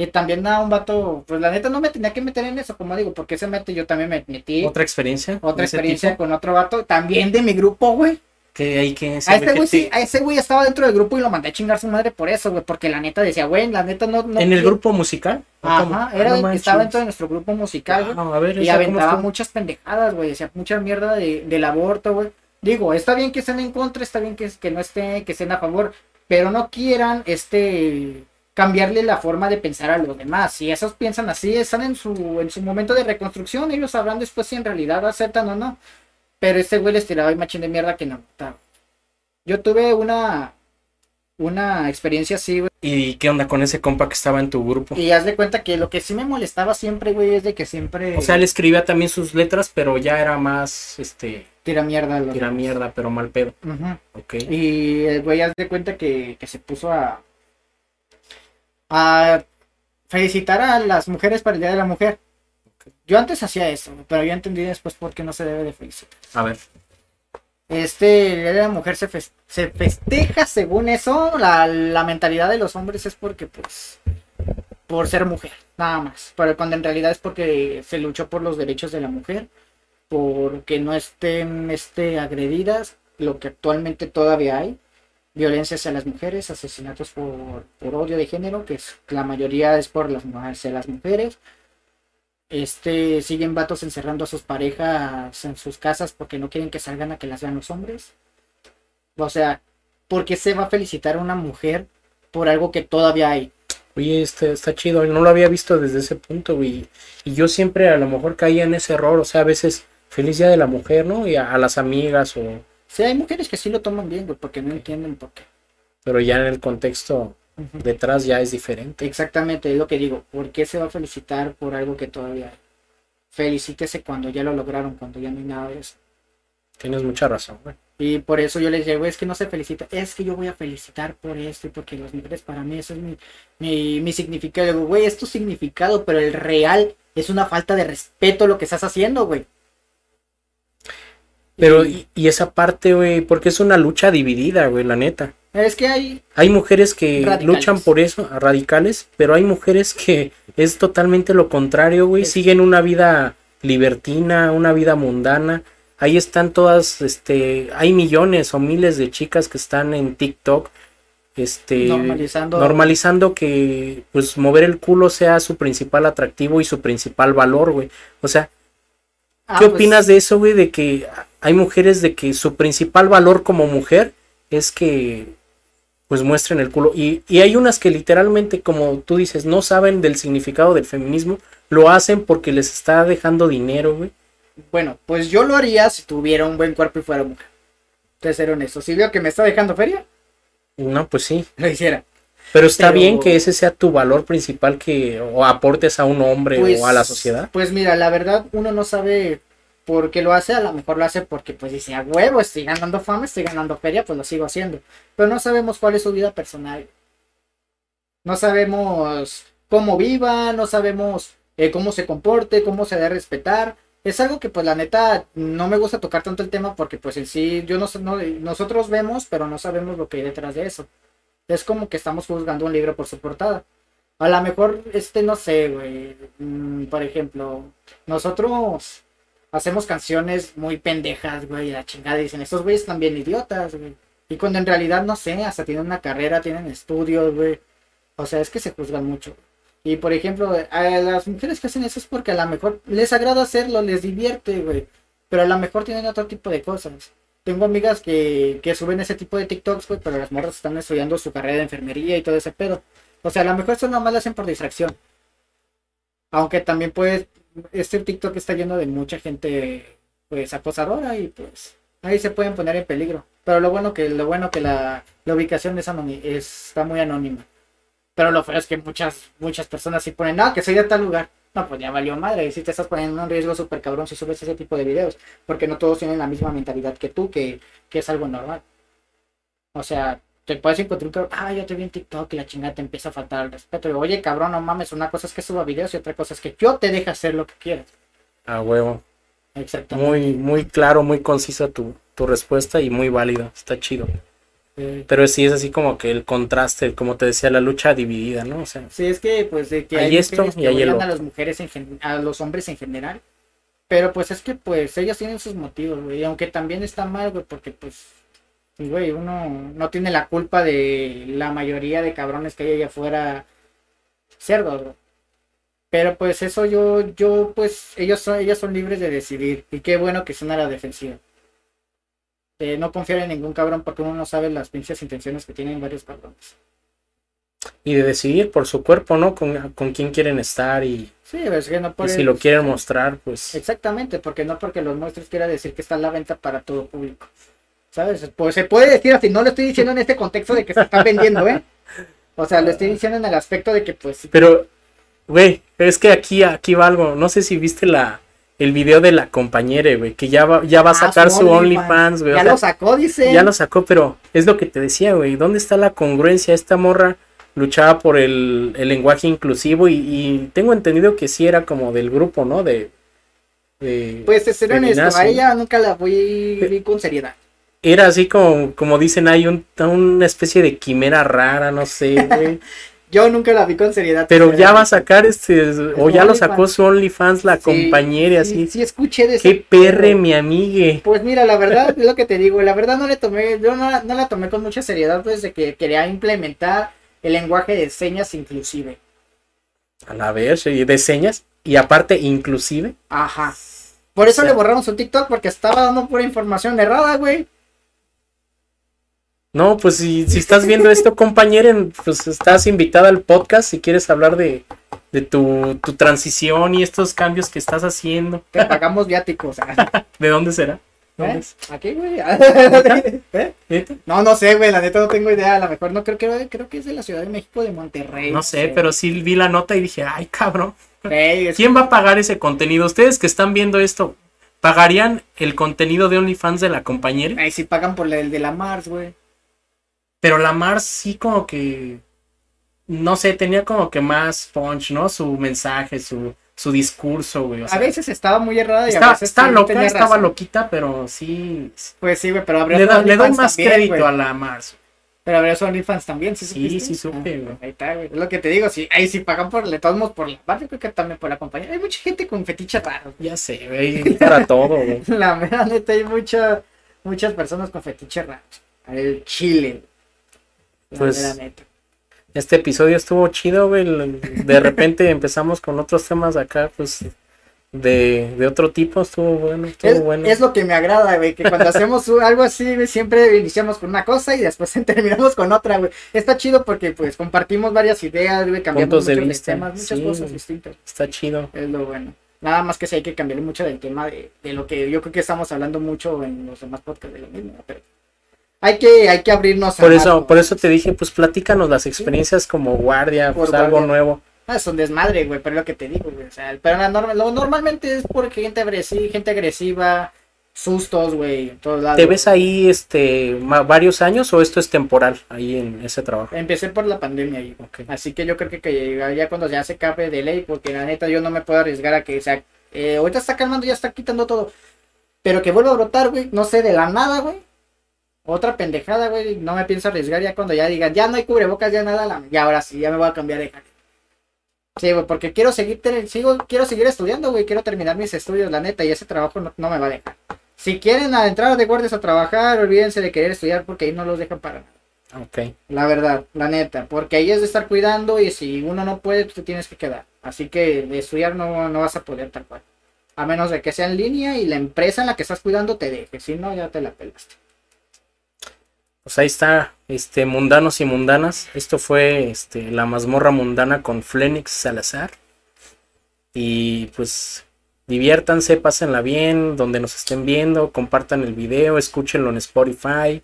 Y también a un vato, pues la neta no me tenía que meter en eso, como digo, porque se mete, yo también me metí. Otra, otra experiencia. ese experiencia tipo, con otro vato, también de mi grupo, güey. Que hay que A este güey sí, a ese güey estaba dentro del grupo y lo mandé a chingar su madre por eso, güey, porque la neta decía, güey, la neta no... no ¿En el grupo musical? Ajá, Ah, era, no manches. estaba dentro de nuestro grupo musical. Ah, a ver, Y ¿esa cómo aventaba muchas pendejadas, güey. Decía mucha mierda de, del aborto, güey. Digo, está bien que estén en contra, está bien que, que no estén, que estén a favor. Pero no quieran, este, cambiarle la forma de pensar a los demás. Si esos piensan así, están en su, en su momento de reconstrucción, ellos sabrán después si en realidad aceptan o no. Pero este güey les tiraba machín de mierda que no. Yo tuve una, una experiencia así, güey. ¿Y qué onda con ese compa que estaba en tu grupo? Y haz de cuenta que lo que sí me molestaba siempre, güey, es de que siempre. O sea, él escribía también sus letras, pero ya era más, este. Tira mierda. Tira demás. mierda, pero mal pedo. Ok. Y el güey, haz de cuenta que, que se puso a. a felicitar a las mujeres para el Día de la Mujer. Yo antes hacía eso, pero yo entendí después por qué no se debe de felicitar. A ver. Este, el Día de la Mujer se, se festeja según eso. La, la, mentalidad de los hombres es porque, pues, por ser mujer, nada más. Pero cuando en realidad es porque se luchó por los derechos de la mujer, porque no estén este, agredidas, lo que actualmente todavía hay. Violencia hacia las mujeres, asesinatos por, por odio de género, que es, la mayoría es por las, hacia las mujeres este, siguen vatos encerrando a sus parejas en sus casas porque no quieren que salgan a que las vean los hombres. O sea, ¿por qué se va a felicitar a una mujer por algo que todavía hay? Oye, este, está chido, no lo había visto desde ese punto, güey. Y yo siempre a lo mejor caía en ese error, o sea, a veces feliz día de la mujer, ¿no? Y a, las amigas o... Sí, hay mujeres que sí lo toman bien, güey, porque no entienden por qué. Pero ya en el contexto detrás ya es diferente. Exactamente, es lo que digo. ¿Por qué se va a felicitar por algo que todavía Felicítese cuando ya lo lograron, cuando ya no hay nada de eso. Tienes mucha razón, güey. Y por eso yo les digo, es que no se felicita, es que yo voy a felicitar por esto y porque las mujeres para mí eso es mi, mi, mi significado. güey, es tu significado, pero el real es una falta de respeto lo que estás haciendo, güey. Pero, y, y esa parte, güey, porque es una lucha dividida, güey, la neta. Es que hay. Hay mujeres que luchan por eso, radicales, pero hay mujeres que es totalmente lo contrario, güey. Siguen una vida libertina, una vida mundana. Ahí están todas, este, hay millones o miles de chicas que están en TikTok, este, normalizando, normalizando que, pues, mover el culo sea su principal atractivo y su principal valor, güey. O sea, ah, ¿qué pues opinas de eso, güey? De que hay mujeres de que su principal valor como mujer es que pues muestren el culo. Y, hay unas que literalmente, como tú dices, no saben del significado del feminismo, lo hacen porque les está dejando dinero, güey. Bueno, pues yo lo haría si tuviera un buen cuerpo y fuera mujer. Te ser honesto. Si veo que me está dejando feria, no, pues sí. Lo hiciera. Pero está bien que ese sea tu valor principal que o aportes a un hombre o a la pues, sociedad. Pues mira, la verdad uno no sabe porque lo hace, a lo mejor lo hace porque pues dice, a huevo, estoy ganando fama, estoy ganando feria, pues lo sigo haciendo. Pero no sabemos cuál es su vida personal. No sabemos cómo viva, no sabemos eh, cómo se comporte, cómo se debe respetar. Es algo que pues la neta no me gusta tocar tanto el tema porque pues en sí yo no, no nosotros vemos, pero no sabemos lo que hay detrás de eso. Es como que estamos juzgando un libro por su portada. A lo mejor, este, no sé, güey. Mm, por ejemplo, nosotros hacemos canciones muy pendejas, güey, la chingada. Dicen, estos güeyes están bien idiotas, güey. Y cuando en realidad, no sé, hasta tienen una carrera, tienen estudios, güey. O sea, es que se juzgan mucho. Y por ejemplo, a las mujeres que hacen eso es porque a lo mejor les agrada hacerlo, les divierte, güey. Pero a lo mejor tienen otro tipo de cosas. Tengo amigas que, que suben ese tipo de TikToks, güey, pero las morras están estudiando su carrera de enfermería y todo ese pedo. O sea, a lo mejor eso nomás lo hacen por distracción. Aunque también puede este TikTok está lleno de mucha gente pues acosadora y pues ahí se pueden poner en peligro. Pero lo bueno que lo bueno que la, ubicación es está muy anónima. Pero lo feo es que muchas muchas personas sí ponen, no, que soy de tal lugar. No, pues ya valió madre. Y si te estás poniendo en un riesgo súper cabrón si subes ese tipo de videos. Porque no todos tienen la misma mentalidad que tú, que, que es algo normal. O sea, te puedes encontrar un cabrón, ah, yo te vi en TikTok y la chingada te empieza a faltar el respeto. Y, Oye, cabrón, no mames, una cosa es que suba videos y otra cosa es que yo te deje hacer lo que quieras. A huevo. Exactamente. Muy, muy claro, muy concisa tu, tu respuesta y muy válida. Está chido. Pero sí es así como que el contraste, como te decía, la lucha dividida, ¿no? O sea, sí, es que pues de que hay, esto y hay a las mujeres en a los hombres en general. Pero pues es que pues ellos tienen sus motivos, güey. Aunque también está mal, güey, porque pues güey, uno no tiene la culpa de la mayoría de cabrones que hay allá afuera cerdos, Pero pues eso yo, yo, pues, ellos son, ellos son libres de decidir. Y qué bueno que son a la defensiva. no confiar en ningún cabrón porque uno no sabe las pinches intenciones que tienen varios cabrones. y de decidir por su cuerpo, ¿no? Con, con quién quieren estar y, Sí, es que no por y si lo quieren mostrar, pues Exactamente, porque no porque los muestres quiera decir que está a la venta para todo público. ¿Sabes? Pues se puede decir así, no lo estoy diciendo en este contexto de que se está vendiendo, ¿eh? O sea, lo estoy diciendo en el aspecto de que pues Pero, güey, es que aquí, aquí va algo. No sé si viste la, el video de la compañera, güey, que ya va, ya va a Ah, sacar su OnlyFans, güey. o Ya sea, lo sacó, dice. ya lo sacó, pero es lo que te decía, güey. ¿Dónde está la congruencia? Esta morra luchaba por el, el lenguaje inclusivo y, y tengo entendido que sí era como del grupo, ¿no? De. de Pues te seré honesto, a ella nunca la voy vi con seriedad. Era así como, como dicen, hay un, una especie de quimera rara, no sé, güey. Yo nunca la vi con seriedad. Pero ya va a sacar este, o ya lo sacó su OnlyFans la compañera, Sí, así. sí escuché de Qué perre, mi amigue. Pues mira, la verdad es lo que te digo, la verdad no le tomé, yo no, la- no la tomé con mucha seriedad pues de que quería implementar el lenguaje de señas inclusive. A la vez, y de señas. Y aparte, inclusive. Ajá. Por eso O sea- le borramos su TikTok porque estaba dando pura información errada, güey. No, pues si, si estás viendo esto, compañera, pues estás invitada al podcast si quieres hablar de, de tu, tu transición y estos cambios que estás haciendo. Te pagamos viáticos. ¿De dónde será? ¿Dónde ¿Eh? Aquí, güey. ¿Eh? ¿Neta? No, no sé, güey, la neta no tengo idea. A lo mejor no creo que creo que es de la Ciudad de México de Monterrey. No sé, pero sí vi la nota y dije, ay, cabrón. Es- ¿Quién va a pagar ese contenido? Ustedes que están viendo esto, ¿pagarían el contenido de OnlyFans de la compañera? Ay, si pagan por el de la Mars, güey. Pero la Mars sí como que, no sé, tenía como que más punch, ¿no? Su mensaje, su, su discurso, güey. o A sea, veces estaba muy errada y a está, veces está loca, tenía estaba razón. loquita, pero sí. Pues sí, güey, pero abrió Le, da- le doy más también, crédito a la Mars. Pero abrió su OnlyFans también, ¿sí Sí, sí supe, Ah, güey. Ahí está, güey. Es lo que te digo, sí. Ahí sí pagan por, le todos modos por la yo creo que también por la compañía. Hay mucha gente con fetiches raros. Ya sé, güey, para todo, güey. La mera neta, hay mucha, muchas personas con fetiches raros. El chile. Pues. Este episodio estuvo chido, güey. De repente empezamos con otros temas acá, pues, de, de otro tipo. Estuvo bueno, estuvo Es, bueno. es lo que me agrada, güey, que cuando hacemos algo así, güey, siempre iniciamos con una cosa y después terminamos con otra, güey. Está chido porque, pues, compartimos varias ideas, güey, cambiamos de muchos vista, temas, muchas sí. cosas distintas. Está chido. Es lo bueno. Nada más que sí hay que cambiarle mucho del tema de, de lo que yo creo que estamos hablando mucho en los demás podcasts de lo mismo, pero hay que, hay que abrirnos a Por más, eso, ¿no? por eso te dije, pues platícanos las experiencias como guardia, Por pues algo nuevo. Ah, es un desmadre, güey, pero es lo que te digo, güey. O sea, pero la norma- lo normalmente es por gente agresiva, gente agresiva, sustos, güey, en todos lados. ¿Te ves ahí este varios años o esto es temporal ahí en ese trabajo? Empecé por la pandemia ahí, Ok. así que yo creo que, que ya cuando ya se acabe de ley, porque la neta yo no me puedo arriesgar a que, o sea, eh, ahorita está calmando, ya está quitando todo, pero que vuelva a brotar, güey, no sé, de la nada, güey. Otra pendejada, güey, no me pienso arriesgar ya cuando ya digan, ya no hay cubrebocas, ya nada, la- ya ahora sí, ya me voy a cambiar de jale. Sí, güey, porque quiero seguir, sigo, quiero seguir estudiando, güey, quiero terminar mis estudios, la neta, y ese trabajo no, no me va a dejar. Si quieren entrar de guardias a trabajar, olvídense de querer estudiar porque ahí no los dejan para nada. Ok. La verdad, la neta, porque ahí es de estar cuidando y si uno no puede, tú te tienes que quedar. Así que de estudiar no, no vas a poder tal cual. A menos de que sea en línea y la empresa en la que estás cuidando te deje. Si no, ya te la pelaste. Pues ahí está, este, mundanos y mundanas. Esto fue este, la mazmorra mundana con Flenix Salazar. Y pues diviértanse, pásenla bien, donde nos estén viendo, compartan el video, escúchenlo en Spotify.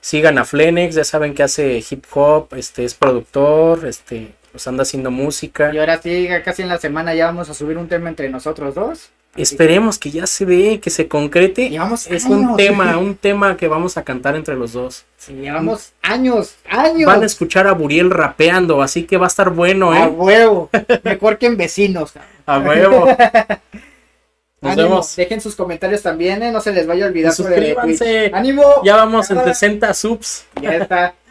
Sigan a Flenex, ya saben que hace hip hop, este es productor, este pues anda haciendo música. Y ahora sí, casi en la semana ya vamos a subir un tema entre nosotros dos. Esperemos que ya se dé, que se concrete. Llevamos Es un tema, un tema que vamos a cantar entre los dos. Sí, llevamos años, años. Van a escuchar a Buriel rapeando, así que va a estar bueno, A ¿eh? huevo. Mejor que en vecinos. A huevo. Nos Ánimo, vemos. Dejen sus comentarios también, ¿eh? No se les vaya a olvidar. Y el suscríbanse. ¡Ánimo! Ya vamos en Ah. 60 subs. Ya está.